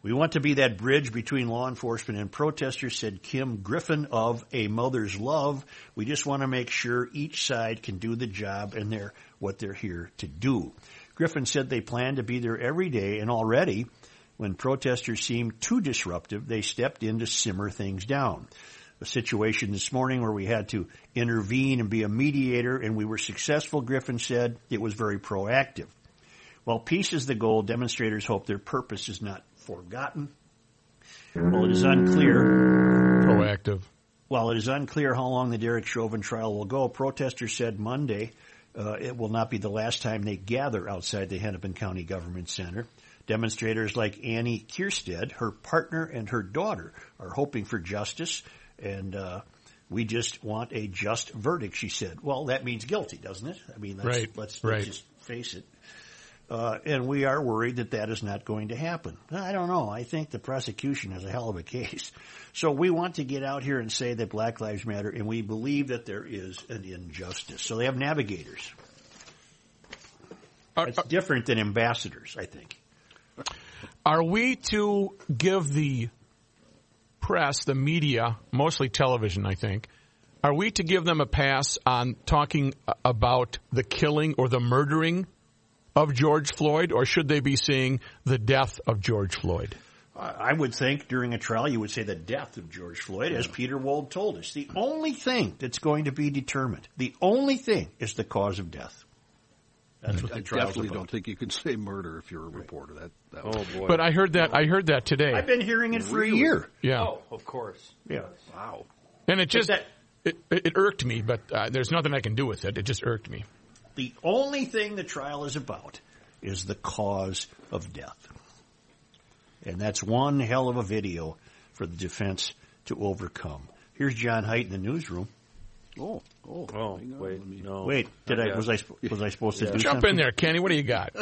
We want to be that bridge between law enforcement and protesters, said Kim Griffin of A Mother's Love. We just want to make sure each side can do the job and they're what they're here to do. Griffin said they plan to be there every day and already when protesters seemed too disruptive, they stepped in to simmer things down. A situation this morning where we had to intervene and be a mediator and we were successful, Griffin said. It was very proactive. While peace is the goal, demonstrators hope their purpose is not forgotten. Well, it is unclear. Proactive. While it is unclear how long the Derek Chauvin trial will go, protesters said Monday uh, it will not be the last time they gather outside the Hennepin County Government Center. Demonstrators like Annie Kierstead, her partner, and her daughter are hoping for justice, and uh, we just want a just verdict, she said. Well, that means guilty, doesn't it? I mean, let's, right. let's, right. let's just face it. Uh, and we are worried that that is not going to happen. I don't know. I think the prosecution is a hell of a case. So we want to get out here and say that Black Lives Matter, and we believe that there is an injustice. So they have navigators. Are, it's different than ambassadors, I think. Are we to give the press, the media, mostly television, I think, are we to give them a pass on talking about the killing or the murdering of George Floyd, or should they be seeing the death of George Floyd? I would think during a trial you would say the death of George Floyd, as Peter Wold told us. The only thing that's going to be determined, the only thing is the cause of death. That's what I definitely about. don't think you can say murder if you're a reporter. That, that oh boy! But I heard that I heard that today. I've been hearing it for really? a year. Yeah. Oh, of course. Yeah. Wow. And it just that, it, it irked me, but uh, there's nothing I can do with it. It just irked me. The only thing the trial is about is the cause of death. And that's one hell of a video for the defense to overcome. Here's John Height in the newsroom. Oh, oh, oh wait, no. Wait, did I was I was I supposed to yeah. do Jump something? in there, Kenny. What do you got?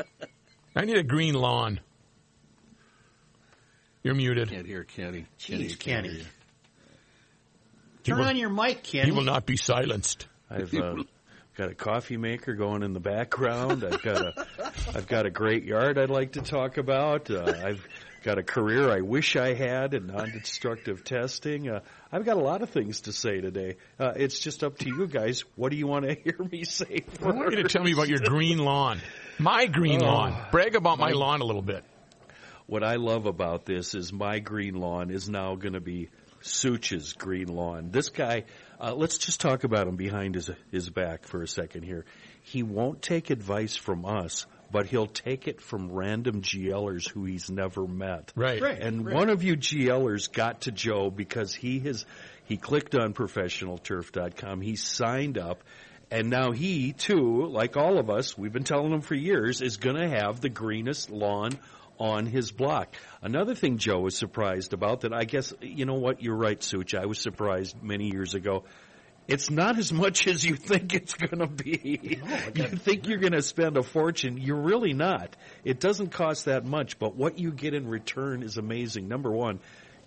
I need a green lawn. You're muted. Can't hear Kenny. Jeez, Kenny. Kenny. Turn will, on your mic, Kenny. He will not be silenced. I've uh, got a coffee maker going in the background. I've got a I've got a great yard I'd like to talk about. Uh, I've got a career I wish I had in non-destructive testing. Uh, I've got a lot of things to say today. Uh, it's just up to you guys. What do you want to hear me say? First? I want you to tell me about your green lawn. My green Oh. lawn. Brag about my lawn a little bit. What I love about this is my green lawn is now going to be Such's green lawn. This guy, uh, let's just talk about him behind his his back for a second here. He won't take advice from us, but he'll take it from random GLers who he's never met. Right. Right. And right. one of you GLers got to Joe because he has he clicked on professionalturf.com. He signed up. And now he too, like all of us, we've been telling him for years, is going to have the greenest lawn on his block. Another thing Joe was surprised about that I guess, you know what, you're right, Such. I was surprised many years ago. It's not as much as you think it's going to be. you think you're going to spend a fortune. You're really not. It doesn't cost that much, but what you get in return is amazing. Number one,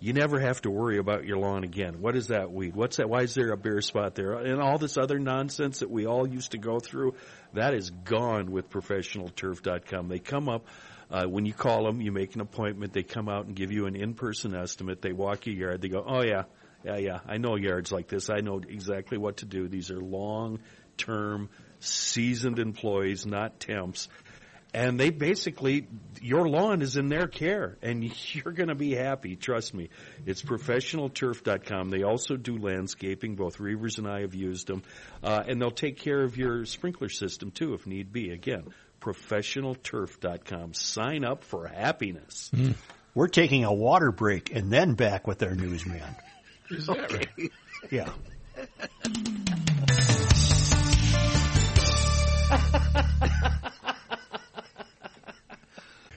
you never have to worry about your lawn again. What is that weed? What's that? Why is there a bare spot there? And all this other nonsense that we all used to go through, that is gone with professionalturf.com. They come up, uh, when you call them, you make an appointment, they come out and give you an in-person estimate. They walk your yard, they go, oh yeah, yeah, yeah, I know yards like this. I know exactly what to do. These are long-term, seasoned employees, not temps. And they basically, your lawn is in their care and you're going to be happy. Trust me. It's professionalturf.com. They also do landscaping. Both Reuvers and I have used them. Uh, and they'll take care of your sprinkler system too if need be. Again, professionalturf.com. Sign up for happiness. Hmm. We're taking a water break and then back with our newsman. Is that right? Yeah.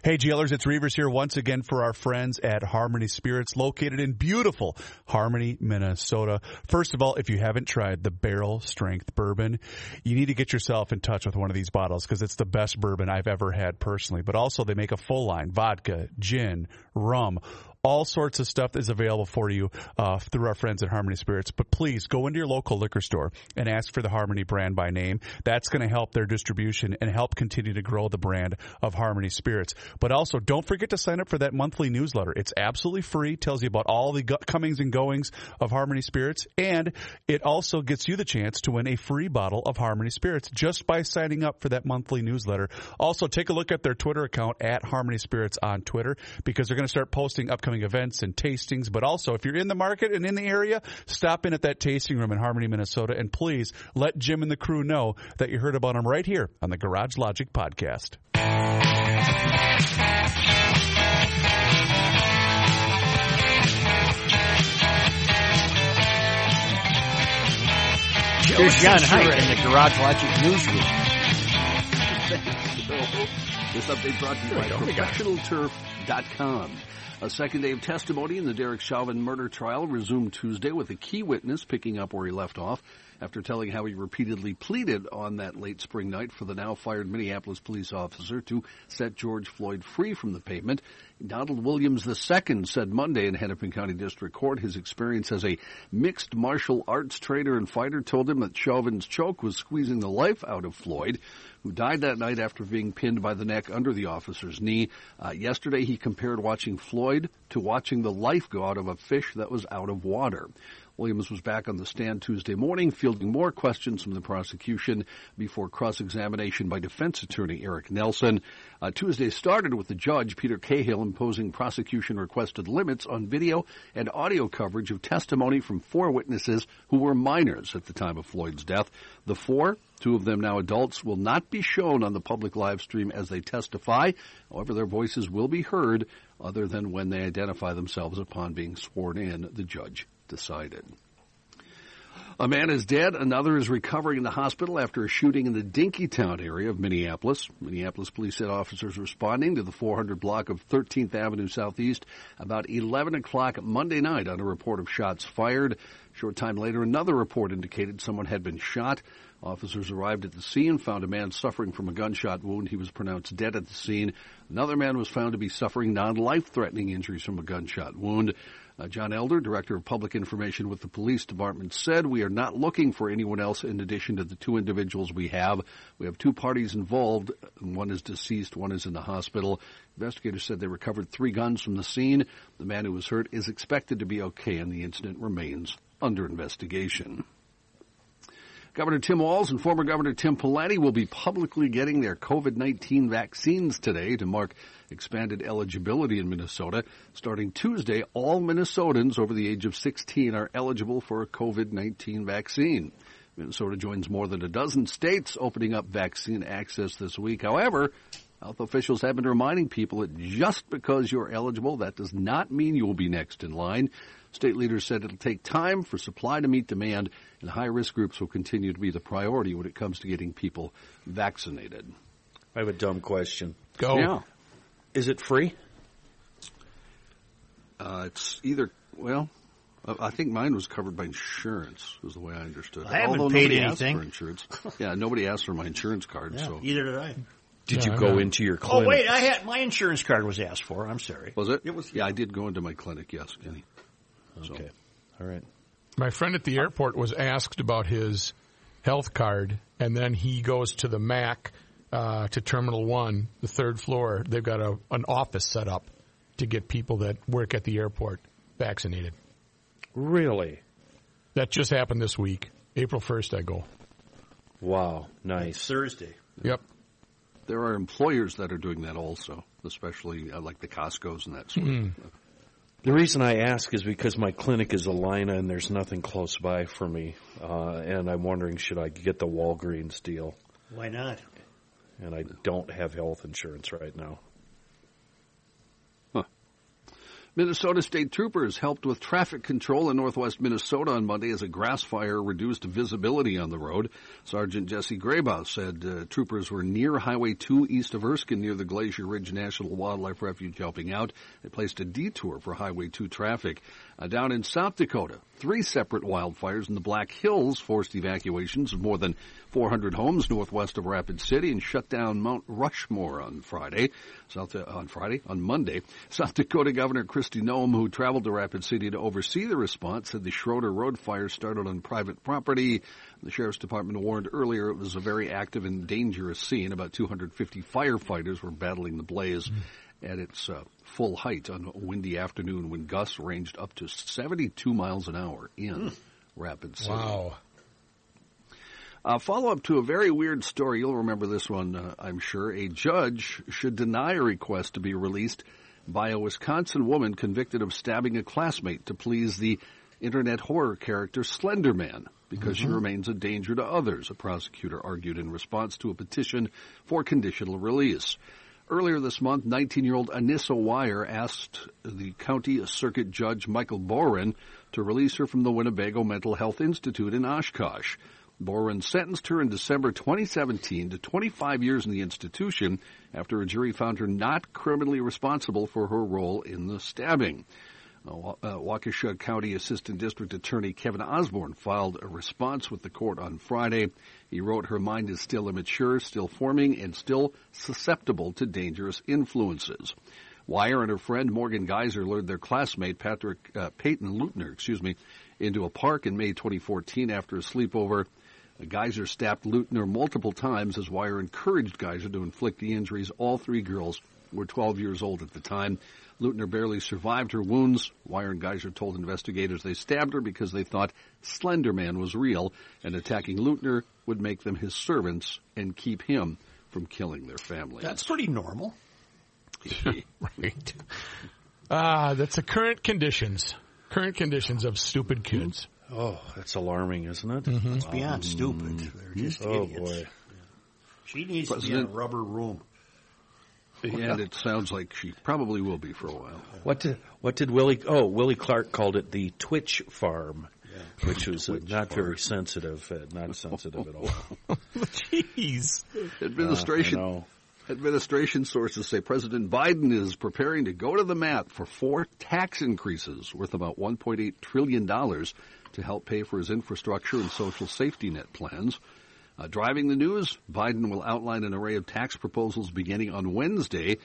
Hey GLers, it's Reuvers here once again for our friends at Harmony Spirits located in beautiful Harmony, Minnesota. First of all, if you haven't tried the barrel strength bourbon, you need to get yourself in touch with one of these bottles because it's the best bourbon I've ever had personally. But also they make a full line, vodka, gin, rum, all sorts of stuff is available for you uh, through our friends at Harmony Spirits. But please go into your local liquor store and ask for the Harmony brand by name. That's going to help their distribution and help continue to grow the brand of Harmony Spirits. But also, don't forget to sign up for that monthly newsletter. It's absolutely free. Tells you about all the comings and goings of Harmony Spirits, and it also gets you the chance to win a free bottle of Harmony Spirits just by signing up for that monthly newsletter. Also, take a look at their Twitter account at Harmony Spirits on Twitter because they're going to start posting upcoming upcoming events and tastings. But also, if you're in the market and in the area, stop in at that tasting room in Harmony, Minnesota, and please let Jim and the crew know that you heard about them right here on the Garage Logic podcast. Here's John Hunter in the Garage Logic newsroom. This update brought to you by ProfessionalTurf.com. A second day of testimony in the Derek Chauvin murder trial resumed Tuesday with a key witness picking up where he left off after telling how he repeatedly pleaded on that late spring night for the now fired Minneapolis police officer to set George Floyd free from the pavement. Donald Williams II said Monday in Hennepin County District Court his experience as a mixed martial arts trainer and fighter told him that Chauvin's choke was squeezing the life out of Floyd who died that night after being pinned by the neck under the officer's knee. Uh, yesterday, he compared watching Floyd to watching the life go out of a fish that was out of water. Williams was back on the stand Tuesday morning, fielding more questions from the prosecution before cross-examination by defense attorney Eric Nelson. Uh, Tuesday started with the judge, Peter Cahill, imposing prosecution requested limits on video and audio coverage of testimony from four witnesses who were minors at the time of Floyd's death. The four, two of them now adults, will not be shown on the public live stream as they testify. However, their voices will be heard other than when they identify themselves upon being sworn in, the judge decided. A man is dead. Another is recovering in the hospital after a shooting in the Dinkytown area of Minneapolis. Minneapolis police said officers responding to the 400 block of 13th Avenue Southeast about 11 o'clock Monday night on a report of shots fired. Short time later, another report indicated someone had been shot. Officers arrived at the scene, found a man suffering from a gunshot wound. He was pronounced dead at the scene. Another man was found to be suffering non-life threatening injuries from a gunshot wound. Uh, John Elder, Director of Public Information with the Police Department, said, We are not looking for anyone else in addition to the two individuals we have. We have two parties involved. One is deceased, one is in the hospital. Investigators said they recovered three guns from the scene. The man who was hurt is expected to be okay, and the incident remains under investigation. Governor Tim Walz and former Governor Tim Pawlenty will be publicly getting their COVID-19 vaccines today to mark expanded eligibility in Minnesota. Starting Tuesday, all Minnesotans over the age of 16 are eligible for a COVID-19 vaccine. Minnesota joins more than a dozen states opening up vaccine access this week. However, health officials have been reminding people that just because you're eligible, that does not mean you will be next in line. State leaders said it'll take time for supply to meet demand, and high risk groups will continue to be the priority when it comes to getting people vaccinated. I have a dumb question. Go. Yeah. Is it free? Uh, it's either, well, I think mine was covered by insurance, was the way I understood it. I haven't Although paid nobody anything. asked for insurance. yeah, nobody asked for my insurance card, so. Either did I. Did Yeah, you go into your clinic? Oh wait, I had my insurance card was asked for. I'm sorry. Was it? It was. Yeah, I did go into my clinic, yes, Kenny. So- Okay. All right. My friend at the airport was asked about his health card, and then he goes to the MAC uh, to Terminal One, the third floor. They've got a an office set up to get people that work at the airport vaccinated. Really? That just happened this week, April first. I go. Wow. Nice. Thursday. Yep. There are employers that are doing that also, especially uh, like the Costco's and that sort Mm. of The reason I ask is because my clinic is Allina and there's nothing close by for me, uh, and I'm wondering should I get the Walgreens deal? Why not? And I don't have health insurance right now. Minnesota state troopers helped with traffic control in northwest Minnesota on Monday as a grass fire reduced visibility on the road. Sergeant Jesse Graybaugh said uh, troopers were near Highway 2 east of Erskine near the Glacier Ridge National Wildlife Refuge helping out. They placed a detour for Highway 2 traffic. Uh, down in South Dakota, three separate wildfires in the Black Hills forced evacuations of more than 400 homes northwest of Rapid City and shut down Mount Rushmore on Friday. South uh, on Friday, on Monday, South Dakota Governor Kristi Noem, who traveled to Rapid City to oversee the response, said the Schroeder Road fire started on private property. The sheriff's department warned earlier it was a very active and dangerous scene. About 250 firefighters were battling the blaze. At its uh, full height on a windy afternoon when gusts ranged up to 72 miles an hour in Rapid City. Wow. Uh, follow up to a very weird story. You'll remember this one, uh, I'm sure. A judge should deny a request to be released by a Wisconsin woman convicted of stabbing a classmate to please the internet horror character Slender Man because she remains a danger to others, a prosecutor argued in response to a petition for conditional release. Earlier this month, 19-year-old Anissa Weier asked the county circuit judge Michael Bohren to release her from the Winnebago Mental Health Institute in Oshkosh. Bohren sentenced her in December 2017 to 25 years in the institution after a jury found her not criminally responsible for her role in the stabbing. Uh, Waukesha County Assistant District Attorney Kevin Osborne filed a response with the court on Friday. He wrote, Her mind is still immature, still forming, and still susceptible to dangerous influences. Weier and her friend Morgan Geyser lured their classmate Patrick uh, Payton Leutner, excuse me, into a park in May 2014 after a sleepover. Geyser stabbed Leutner multiple times as Weier encouraged Geyser to inflict the injuries. All three girls were 12 years old at the time. Leutner barely survived her wounds. Weier and Geyser told investigators they stabbed her because they thought Slender Man was real, and attacking Leutner would make them his servants and keep him from killing their family. That's pretty normal. right. Ah, uh, that's the current conditions. Current conditions of stupid kids. Oh, that's alarming, isn't it? Mm-hmm. It's beyond um, stupid. They're just oh idiots. boy. She needs President, to be in a rubber room. And it sounds like she probably will be for a while. What did what did Willie? Oh, Willie Clark called it the Twitch Farm, yeah. which was uh, not farm. very sensitive, uh, not sensitive at all. Jeez, administration. Uh, Administration sources say President Biden is preparing to go to the mat for four tax increases worth about $1.8 trillion to help pay for his infrastructure and social safety net plans. Uh, driving the news, Biden will outline an array of tax proposals beginning on Wednesday,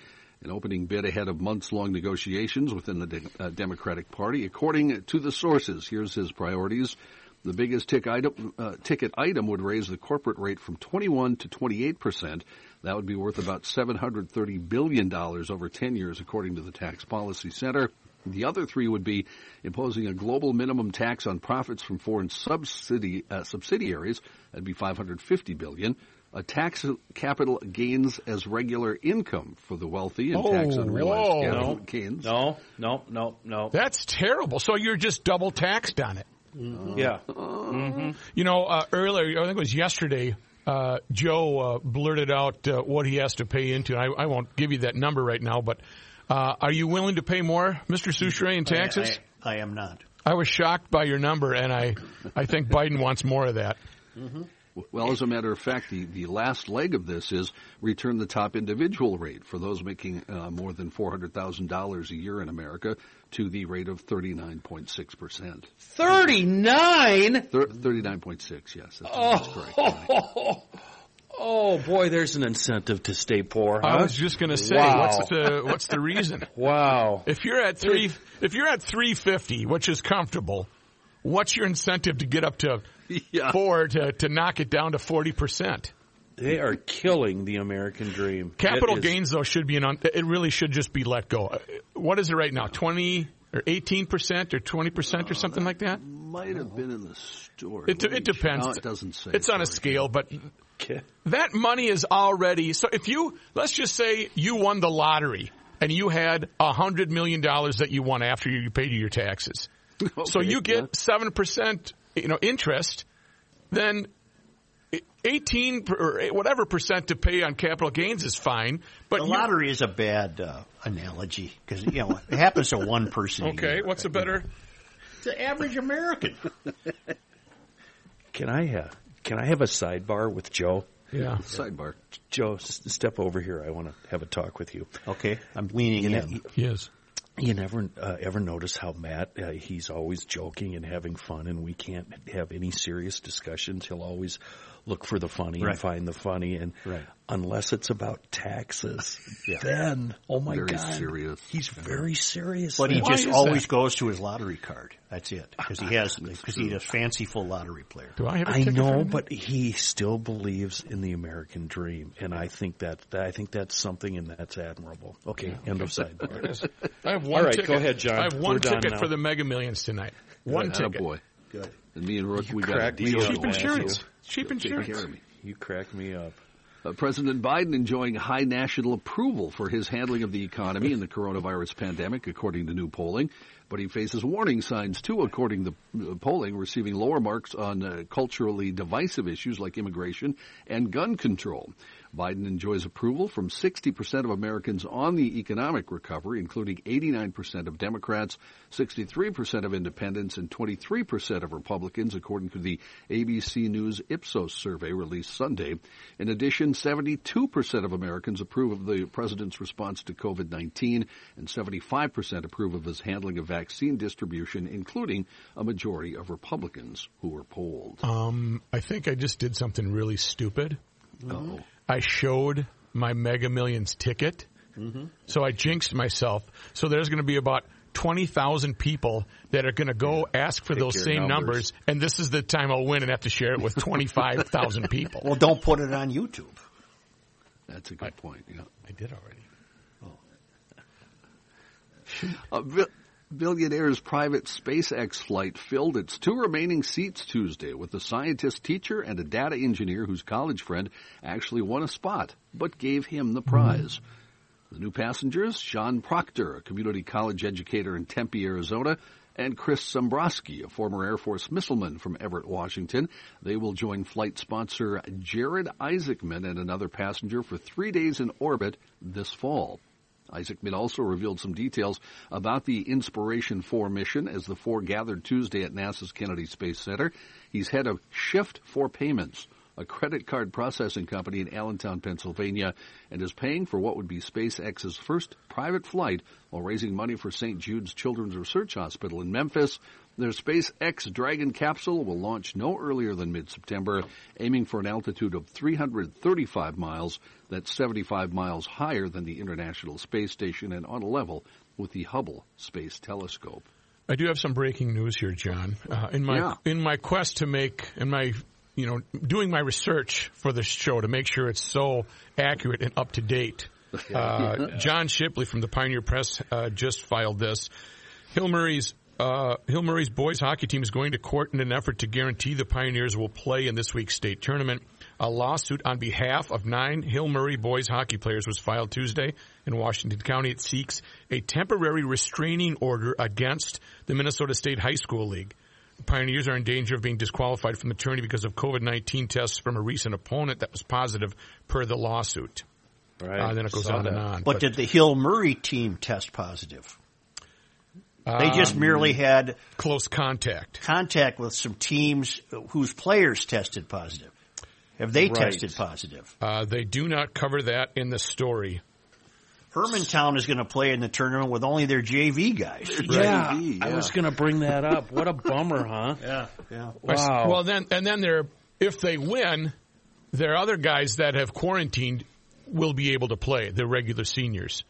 an opening bid ahead of months-long negotiations within the de- uh, Democratic Party. According to the sources, here's his priorities. The biggest tick item, uh, ticket item would raise the corporate rate from 21 to 28 percent that would be worth about $730 billion over 10 years, according to the Tax Policy Center. The other three would be imposing a global minimum tax on profits from foreign subsidy, uh, subsidiaries. That'd be 550 billion. A tax capital gains as regular income for the wealthy and oh, tax unrealized whoa. capital no, gains. No, no, no, no. That's terrible. So you're just double taxed on it. Mm-hmm. Yeah. Mm-hmm. You know, uh, earlier, I think it was yesterday, uh, Joe uh, blurted out uh, what he has to pay into. I, I, won't give you that number right now, but uh, are you willing to pay more, Mr. Soucheray, in taxes? I, I, I, am not. I was shocked by your number, and I, I think Biden wants more of that. Mm-hmm. Well, as a matter of fact, the, the last leg of this is return the top individual rate for those making uh, more than $400,000 a year in America to the rate of 39.6%. 39? 39.6, yes. That's, oh. that's correct. Oh boy, there's an incentive to stay poor. Huh? I was just going to say, wow. what's the what's the reason? wow. If you're at three, if you're at 350, which is comfortable, what's your incentive to get up to yeah. four to to knock it down to 40 percent? They are killing the American dream. Capital gains, though, should be an. Un- it really should just be let go. Uh, what is it right now? Twenty or eighteen percent or twenty percent or something like that? Might have been in the store. It, it depends. No, it doesn't say. It's on a scale, but that money is already. So if you let's just say you won the lottery and you had a hundred million dollars that you won after you paid your taxes, okay, so you get seven percent, you know, interest. Then 18 or whatever percent to pay on capital gains is fine. But the lottery is a bad uh, analogy because you know it happens to one person. Okay, what's a better? The average American. can I uh, can I have a sidebar with Joe? Yeah, sidebar. Joe, step over here. I want to have a talk with you. Okay, I'm leaning in. Yes. You never uh, ever notice how Matt uh, he's always joking and having fun, and we can't have any serious discussions. He'll always look for the funny right. and find the funny, and right. unless it's about taxes, yeah. then oh my very god, serious. he's very serious. But he Why just always that? goes to his lottery card. That's it because he has because he's a fanciful lottery player. Do I have? I know, but he still believes in the American dream, and I think that that I think that's something, and that's admirable. Okay, yeah. end of sidebar. I have one All right, ticket. go ahead, John. I have one We're ticket for the Mega Millions tonight. One Good. ticket. boy. Good. And me and Rook, we got a deal. Cheap insurance. Cheap Take insurance. care of me. You crack me up. Uh, President Biden enjoying high national approval for his handling of the economy and the coronavirus pandemic, according to new polling. But he faces warning signs too, according to polling, receiving lower marks on uh, culturally divisive issues like immigration and gun control. Biden enjoys approval from 60% of Americans on the economic recovery, including 89% of Democrats, 63% of independents, and 23% of Republicans, according to the ABC News Ipsos survey released Sunday. In addition, 72% of Americans approve of the president's response to COVID-19, and 75% approve of his handling of vaccine distribution, including a majority of Republicans who were polled. Um, I think I just did something really stupid. Oh. I showed my Mega Millions ticket. Mm-hmm. So I jinxed myself. So there's going to be about 20,000 people that are going to go ask for Pick those same numbers. numbers. And this is the time I'll win and have to share it with 25,000 people. Well, don't put it on YouTube. That's a good point. Yeah, I did already. A bi- billionaire's private SpaceX flight filled its two remaining seats Tuesday with a scientist teacher and a data engineer whose college friend actually won a spot, but gave him the mm-hmm. prize. The new passengers, Sean Proctor, a community college educator in Tempe, Arizona, and Chris Sembroski, a former Air Force missileman from Everett, Washington. They will join flight sponsor Jared Isaacman and another passenger for three days in orbit this fall. Isaacman also revealed some details about the Inspiration 4 mission as the four gathered Tuesday at NASA's Kennedy Space Center. He's head of Shift4 Payments, a credit card processing company in Allentown, Pennsylvania, and is paying for what would be SpaceX's first private flight while raising money for St. Jude's Children's Research Hospital in Memphis. Their SpaceX Dragon capsule will launch no earlier than mid-September, aiming for an altitude of 335 miles. That's 75 miles higher than the International Space Station and on a level with the Hubble Space Telescope. I do have some breaking news here, John. Uh, in my Yeah. in my quest to make in my you know doing my research for this show to make sure it's so accurate and up to date. Uh, John Shipley from the Pioneer Press uh, just filed this. Hill Murray's uh, Hill Murray's boys hockey team is going to court in an effort to guarantee the Pioneers will play in this week's state tournament. A lawsuit on behalf of nine Hill Murray boys hockey players was filed Tuesday in Washington County. It seeks a temporary restraining order against the Minnesota State High School League. The Pioneers are in danger of being disqualified from the tourney because of COVID-19 tests from a recent opponent that was positive per the lawsuit. Right. Uh, then it goes Saw on and that. on. But did the Hill Murray team test positive? They just Um, merely had close contact. contact with some teams whose players tested positive. Have they Right. tested positive? Uh, they do not cover that in the story. Hermantown is going to play in the tournament with only their JV guys. Yeah, I was going to bring that up. What a bummer, huh? Yeah, yeah. Wow. Well, then and then they're if they win, their other guys that have quarantined will be able to play. They're regular seniors.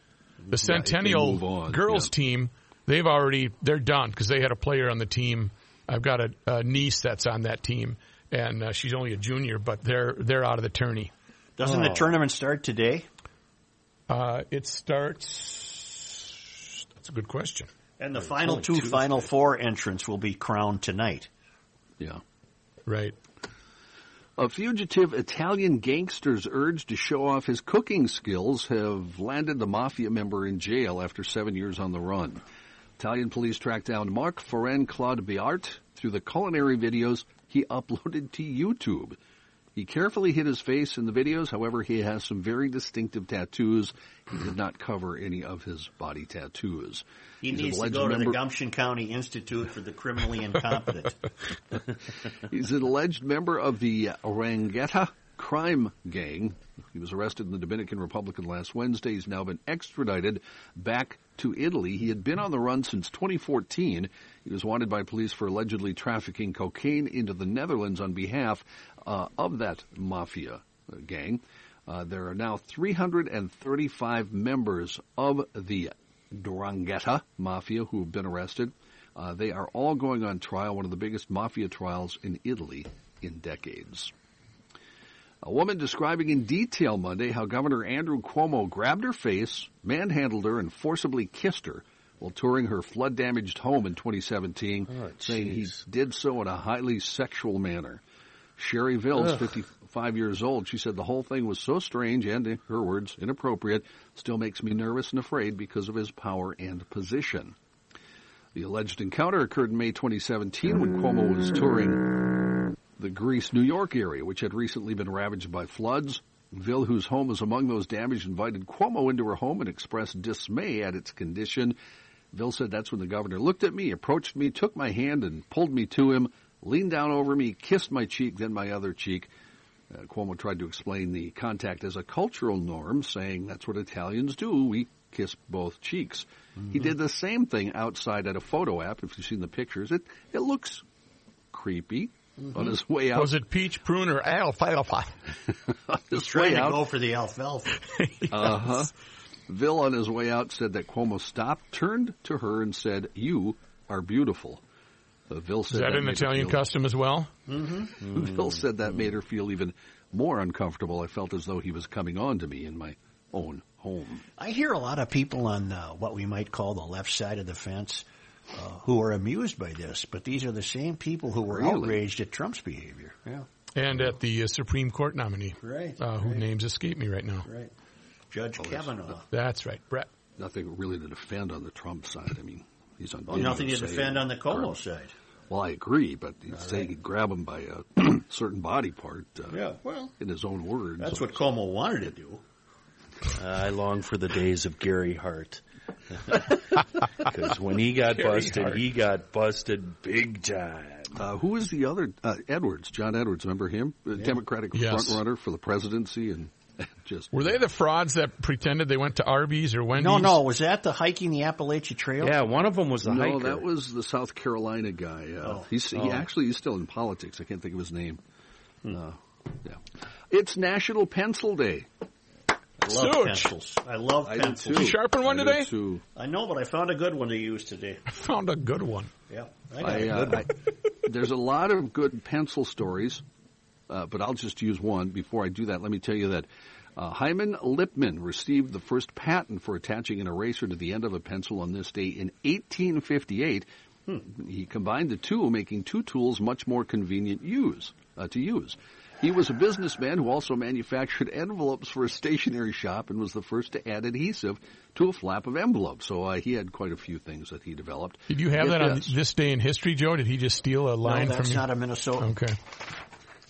The Centennial move girls yeah. team, they've already they're done because they had a player on the team. I've got a, a niece that's on that team, and uh, she's only a junior, but they're they're out of the tourney. Doesn't the Oh. tournament start today? Uh, it starts. That's a good question. And the It's final two Tuesday. Final Four entrants will be crowned tonight. Yeah. Right. A fugitive Italian gangster's urge to show off his cooking skills have landed the mafia member in jail after seven years on the run. Italian police tracked down Marc Feren Claude Biart through the culinary videos he uploaded to YouTube. He carefully hid his face in the videos, however, he has some very distinctive tattoos. He did not cover any of his body tattoos. He He's needs to go to the member- Gumption County Institute for the Criminally Incompetent. He's an alleged member of the Ndrangheta crime gang. He was arrested in the Dominican Republic last Wednesday. He's now been extradited back to Italy. He had been on the run since 2014. He was wanted by police for allegedly trafficking cocaine into the Netherlands on behalf uh, of that mafia uh, gang. Uh, there are now 335 members of the Ndrangheta mafia who have been arrested. Uh, they are all going on trial, one of the biggest mafia trials in Italy in decades. A woman describing in detail Monday how Governor Andrew Cuomo grabbed her face, manhandled her, and forcibly kissed her while touring her flood damaged home in 2017, saying he did so in a highly sexual manner. Sherry Vills, Ugh. 55 years old, she said the whole thing was so strange and, in her words, inappropriate, still makes me nervous and afraid because of his power and position. The alleged encounter occurred in May 2017 when Cuomo was touring the Greece, New York area, which had recently been ravaged by floods. Vill, whose home was among those damaged, invited Cuomo into her home and expressed dismay at its condition. Vill said that's when the governor looked at me, approached me, took my hand and pulled me to him, leaned down over me, kissed my cheek, then my other cheek. Uh, Cuomo tried to explain the contact as a cultural norm, saying that's what Italians do. We kiss both cheeks. Mm-hmm. He did the same thing outside at a photo app. If you've seen the pictures, it it looks creepy. Mm-hmm. On his way out, was it peach, prune, or alfalfa? on his He's trying to out, go for the alfalfa. yes. Uh huh. Vill on his way out said that Cuomo stopped, turned to her, and said, "You are beautiful." Uh, Vill said Is that, that an Italian feel, custom as well? Mm-hmm. Mm-hmm. Vill said that made her feel even more uncomfortable. I felt as though he was coming on to me in my own home. I hear a lot of people on uh, what we might call the left side of the fence who are amused by this, but these are the same people who were really? outraged at Trump's behavior. Yeah. And at the uh, Supreme Court nominee, right, uh, who right. names escape me right now. Right. Judge oh, Kavanaugh. That's right, Brett. Nothing really to defend on the Trump side. I mean, he's on. Well, nothing to defend on the Cuomo side. Well, I agree, but he's saying he'd grab him by a certain body part. Uh, yeah, well, in his own words. That's what Cuomo wanted to do. Uh, I long for the days of Gary Hart. Because when he got Gary busted, Hart. he got busted big time. Uh, who is the other? Uh, Edwards, John Edwards. Remember him? The yeah. Democratic yes. front runner for the presidency, and just were they the frauds that pretended they went to Arby's or Wendy's? No, no. Was that the hiking the Appalachian Trail? Yeah, one of them was the no, hiker. that was the South Carolina guy. Uh, oh. He's oh. he actually he's still in politics. I can't think of his name. Hmm. Uh, yeah, it's National Pencil Day. I love Such. pencils. I love I pencils. Did you sharpen one I today? Too. I know, but I found a good one to use today. I found a good one. Yeah, I got I, a good uh, one. there's a lot of good pencil stories, uh, but I'll just use one. Before I do that, let me tell you that uh, Hyman Lipman received the first patent for attaching an eraser to the end of a pencil on this day in 1858. Hmm. He combined the two, making two tools much more convenient use uh, to use. He was a businessman who also manufactured envelopes for a stationery shop and was the first to add adhesive to a flap of envelope. So uh, he had quite a few things that he developed. Did you have Get that this. on this day in history, Joe? Did he just steal a line no, that's from you? not a Minnesota. Okay.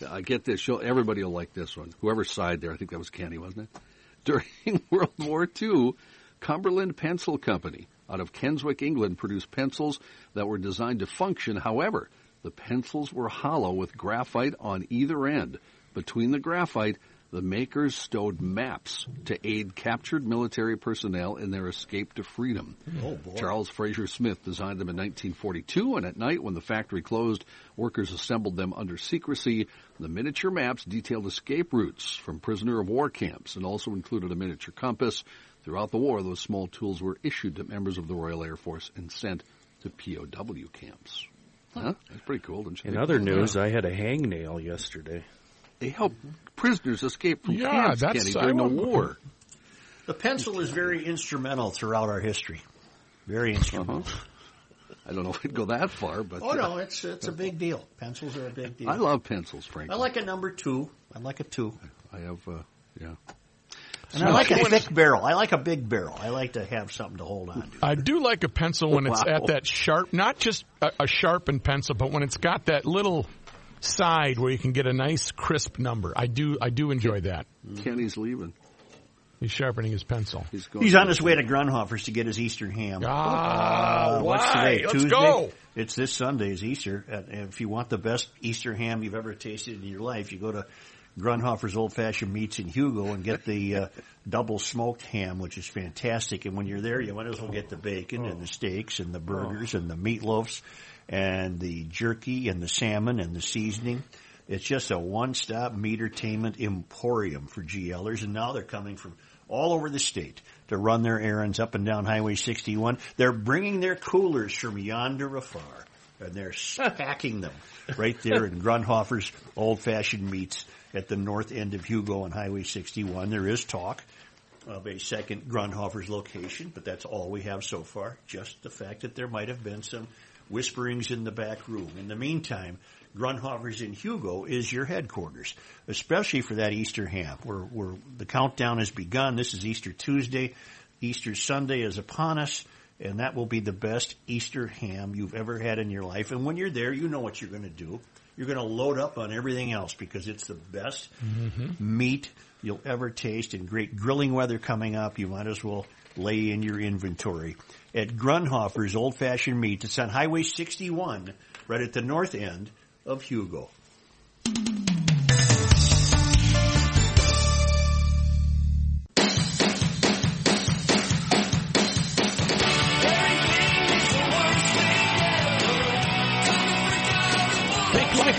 I get this. She'll, everybody will like this one. Whoever sighed there, I think that was Kenny, wasn't it? During World War II, Cumberland Pencil Company out of Kenswick, England, produced pencils that were designed to function. However, the pencils were hollow with graphite on either end. Between the graphite, the makers stowed maps to aid captured military personnel in their escape to freedom. Oh, Charles Fraser Smith designed them in 1942, and at night, when the factory closed, workers assembled them under secrecy. The miniature maps detailed escape routes from prisoner of war camps and also included a miniature compass. Throughout the war, those small tools were issued to members of the Royal Air Force and sent to POW camps. Huh? That's pretty cool. In other news, I had a hangnail yesterday. They help prisoners escape from yeah, camps, that's, Kenny, during the war. The pencil is very instrumental throughout our history. Very instrumental. Uh-huh. I don't know if it'd go that far, but oh no, it's it's a big deal. Pencils are a big deal. I love pencils, frankly. I like a number two. I like a two. I have, uh, yeah. And I like a thick barrel. I like a big barrel. I like to have something to hold on to. I do like a pencil when it's wow. at that sharp, not just a, a sharpened pencil, but when it's got that little side where you can get a nice crisp number. I do I do enjoy that. Kenny's leaving. He's sharpening his pencil. He's, He's on his way to Grundhofer's to get his Easter ham. Ah, uh, what's today? Let's Tuesday? Go. It's this Sunday is Easter. And if you want the best Easter ham you've ever tasted in your life, you go to Grundhofer's Old Fashioned Meats in Hugo and get the uh, double smoked ham, which is fantastic. And when you're there, you might as well get the bacon oh. and the steaks and the burgers oh. and the meatloafs and the jerky and the salmon and the seasoning. It's just a one-stop meatertainment emporium for GLers, and now they're coming from all over the state to run their errands up and down Highway 61. They're bringing their coolers from yonder afar, and they're packing them right there in Grundhofer's old-fashioned meats at the north end of Hugo on Highway 61. There is talk of a second Grundhofer's location, but that's all we have so far. Just the fact that there might have been some whisperings in the back room. In the meantime, Grundhofer's in Hugo is your headquarters, especially for that Easter ham, where, where the countdown has begun. This is Easter Tuesday. Easter Sunday is upon us. and that will be the best Easter ham you've ever had in your life. And when you're there, you know what you're going to do. You're going to load up on everything else because it's the best Mm-hmm. meat you'll ever taste. And great grilling weather coming up, you might as well lay in your inventory at Grundhofer's Old Fashioned Meat. It's on Highway 61, right at the north end of Hugo.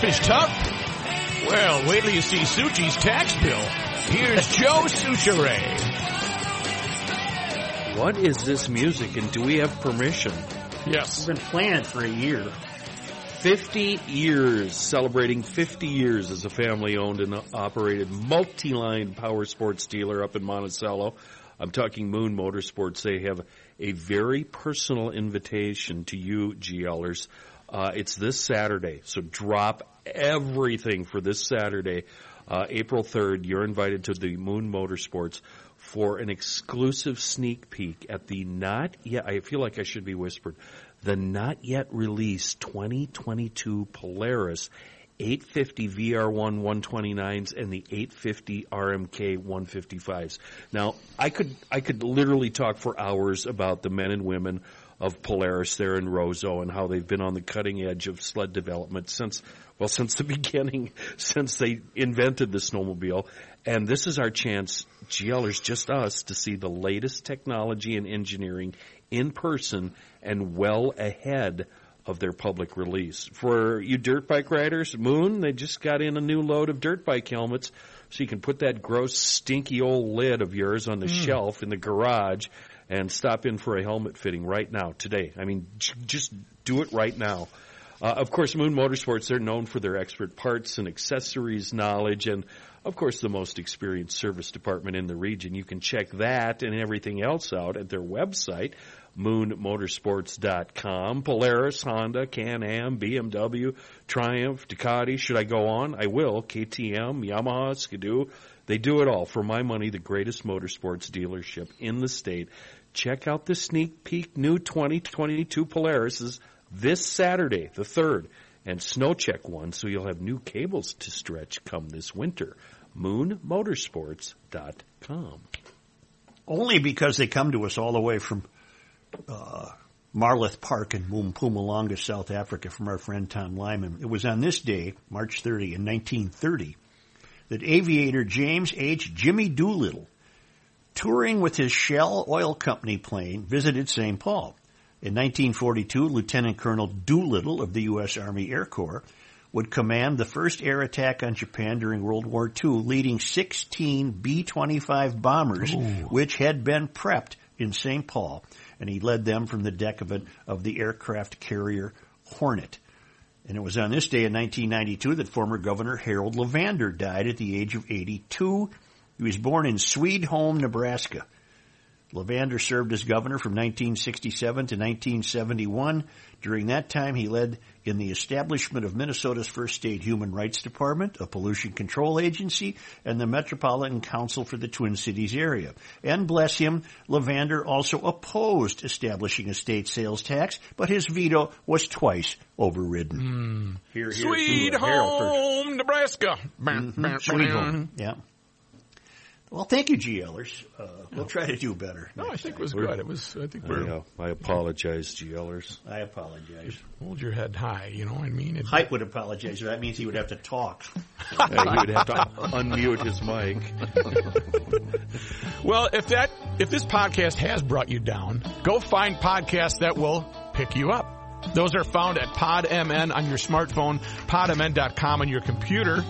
Life is tough? Well, wait till you see Suchi's tax bill. Here's Joe Soucheray. What is this music and do we have permission? Yes. We've been planning for a year. 50 years, celebrating 50 years as a family owned and operated multi-line power sports dealer up in Monticello. I'm talking Moon Motorsports. They have a very personal invitation to you, GLers. Uh, it's this Saturday, so drop everything for this Saturday, uh, April 3rd. You're invited to the Moon Motorsports for an exclusive sneak peek at the not yet, I feel like I should be whispered, the not yet released 2022 Polaris 850 VR1 129s and the 850 RMK 155s. Now, I could, I could literally talk for hours about the men and women of Polaris there in Roseau and how they've been on the cutting edge of sled development since, well, since the beginning, since they invented the snowmobile. And this is our chance, GLers, just us, to see the latest technology and engineering in person and well ahead of their public release. For you dirt bike riders, Moon, they just got in a new load of dirt bike helmets so you can put that gross, stinky old lid of yours on the hmm. shelf in the garage and stop in for a helmet fitting right now, today. I mean, j- just do it right now. Uh, of course, Moon Motorsports, they're known for their expert parts and accessories knowledge and, of course, the most experienced service department in the region. You can check that and everything else out at their website, moonmotorsports.com. Polaris, Honda, Can-Am, BMW, Triumph, Ducati. Should I go on? I will. KTM, Yamaha, Ski-Doo. They do it all. For my money, the greatest motorsports dealership in the state. Check out the sneak peek new 2022 Polarises this Saturday, the 3rd, and snow check one so you'll have new cables to stretch come this winter. MoonMotorsports.com. Only because they come to us all the way from uh, Marloth Park in Mpumalanga, South Africa, from our friend Tom Lyman. It was on this day, March 30, in 1930, that aviator James H. Jimmy Doolittle, touring with his Shell Oil Company plane, visited St. Paul. In 1942, Lieutenant Colonel Doolittle of the U.S. Army Air Corps would command the first air attack on Japan during World War II, leading 16 B-25 bombers, which had been prepped in St. Paul, and he led them from the deck of, a, of the aircraft carrier Hornet. And it was on this day in 1992 that former Governor Harold LeVander died at the age of 82. He was born in Swede-Home, Nebraska. LeVander served as governor from 1967 to 1971. During that time, he led in the establishment of Minnesota's first state human rights department, a pollution control agency, and the Metropolitan Council for the Twin Cities area. And bless him, LeVander also opposed establishing a state sales tax, but his veto was twice overridden. Here, here, Sweet to, Harold for- home, Nebraska. Mhm, Sweet home. Yeah. Well, thank you, GLers. Uh, we'll try to do better. No, I think it was good. It was. I think we're. I, I apologize, GLers. I apologize. Hold your head high. You know what I mean? It- Height would apologize. That means he would have to talk. Yeah, he would have to unmute his mic. Well, if that if this podcast has brought you down, go find podcasts that will pick you up. Those are found at PodMN on your smartphone, podmn.com on your computer,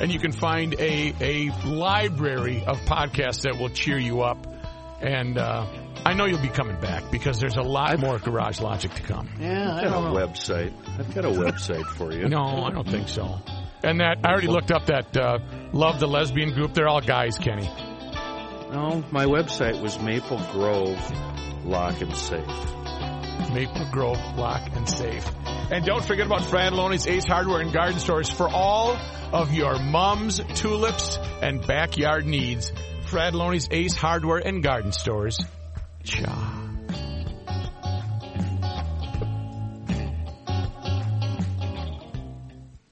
and you can find a a library of podcasts that will cheer you up. And uh, I know you'll be coming back because there's a lot more Garage Logic to come. Yeah, I I've got don't a know. website. I've got a website for you. No, I don't think so. And that I already looked up that uh, Love the Lesbian group. They're all guys, Kenny. No, my website was Maple Grove Lock and Safe. Maple Grove Lock and Safe. And don't forget about Frattallone's Ace Hardware and Garden Stores for all of your mom's tulips and backyard needs. Frattallone's Ace Hardware and Garden Stores. Cha.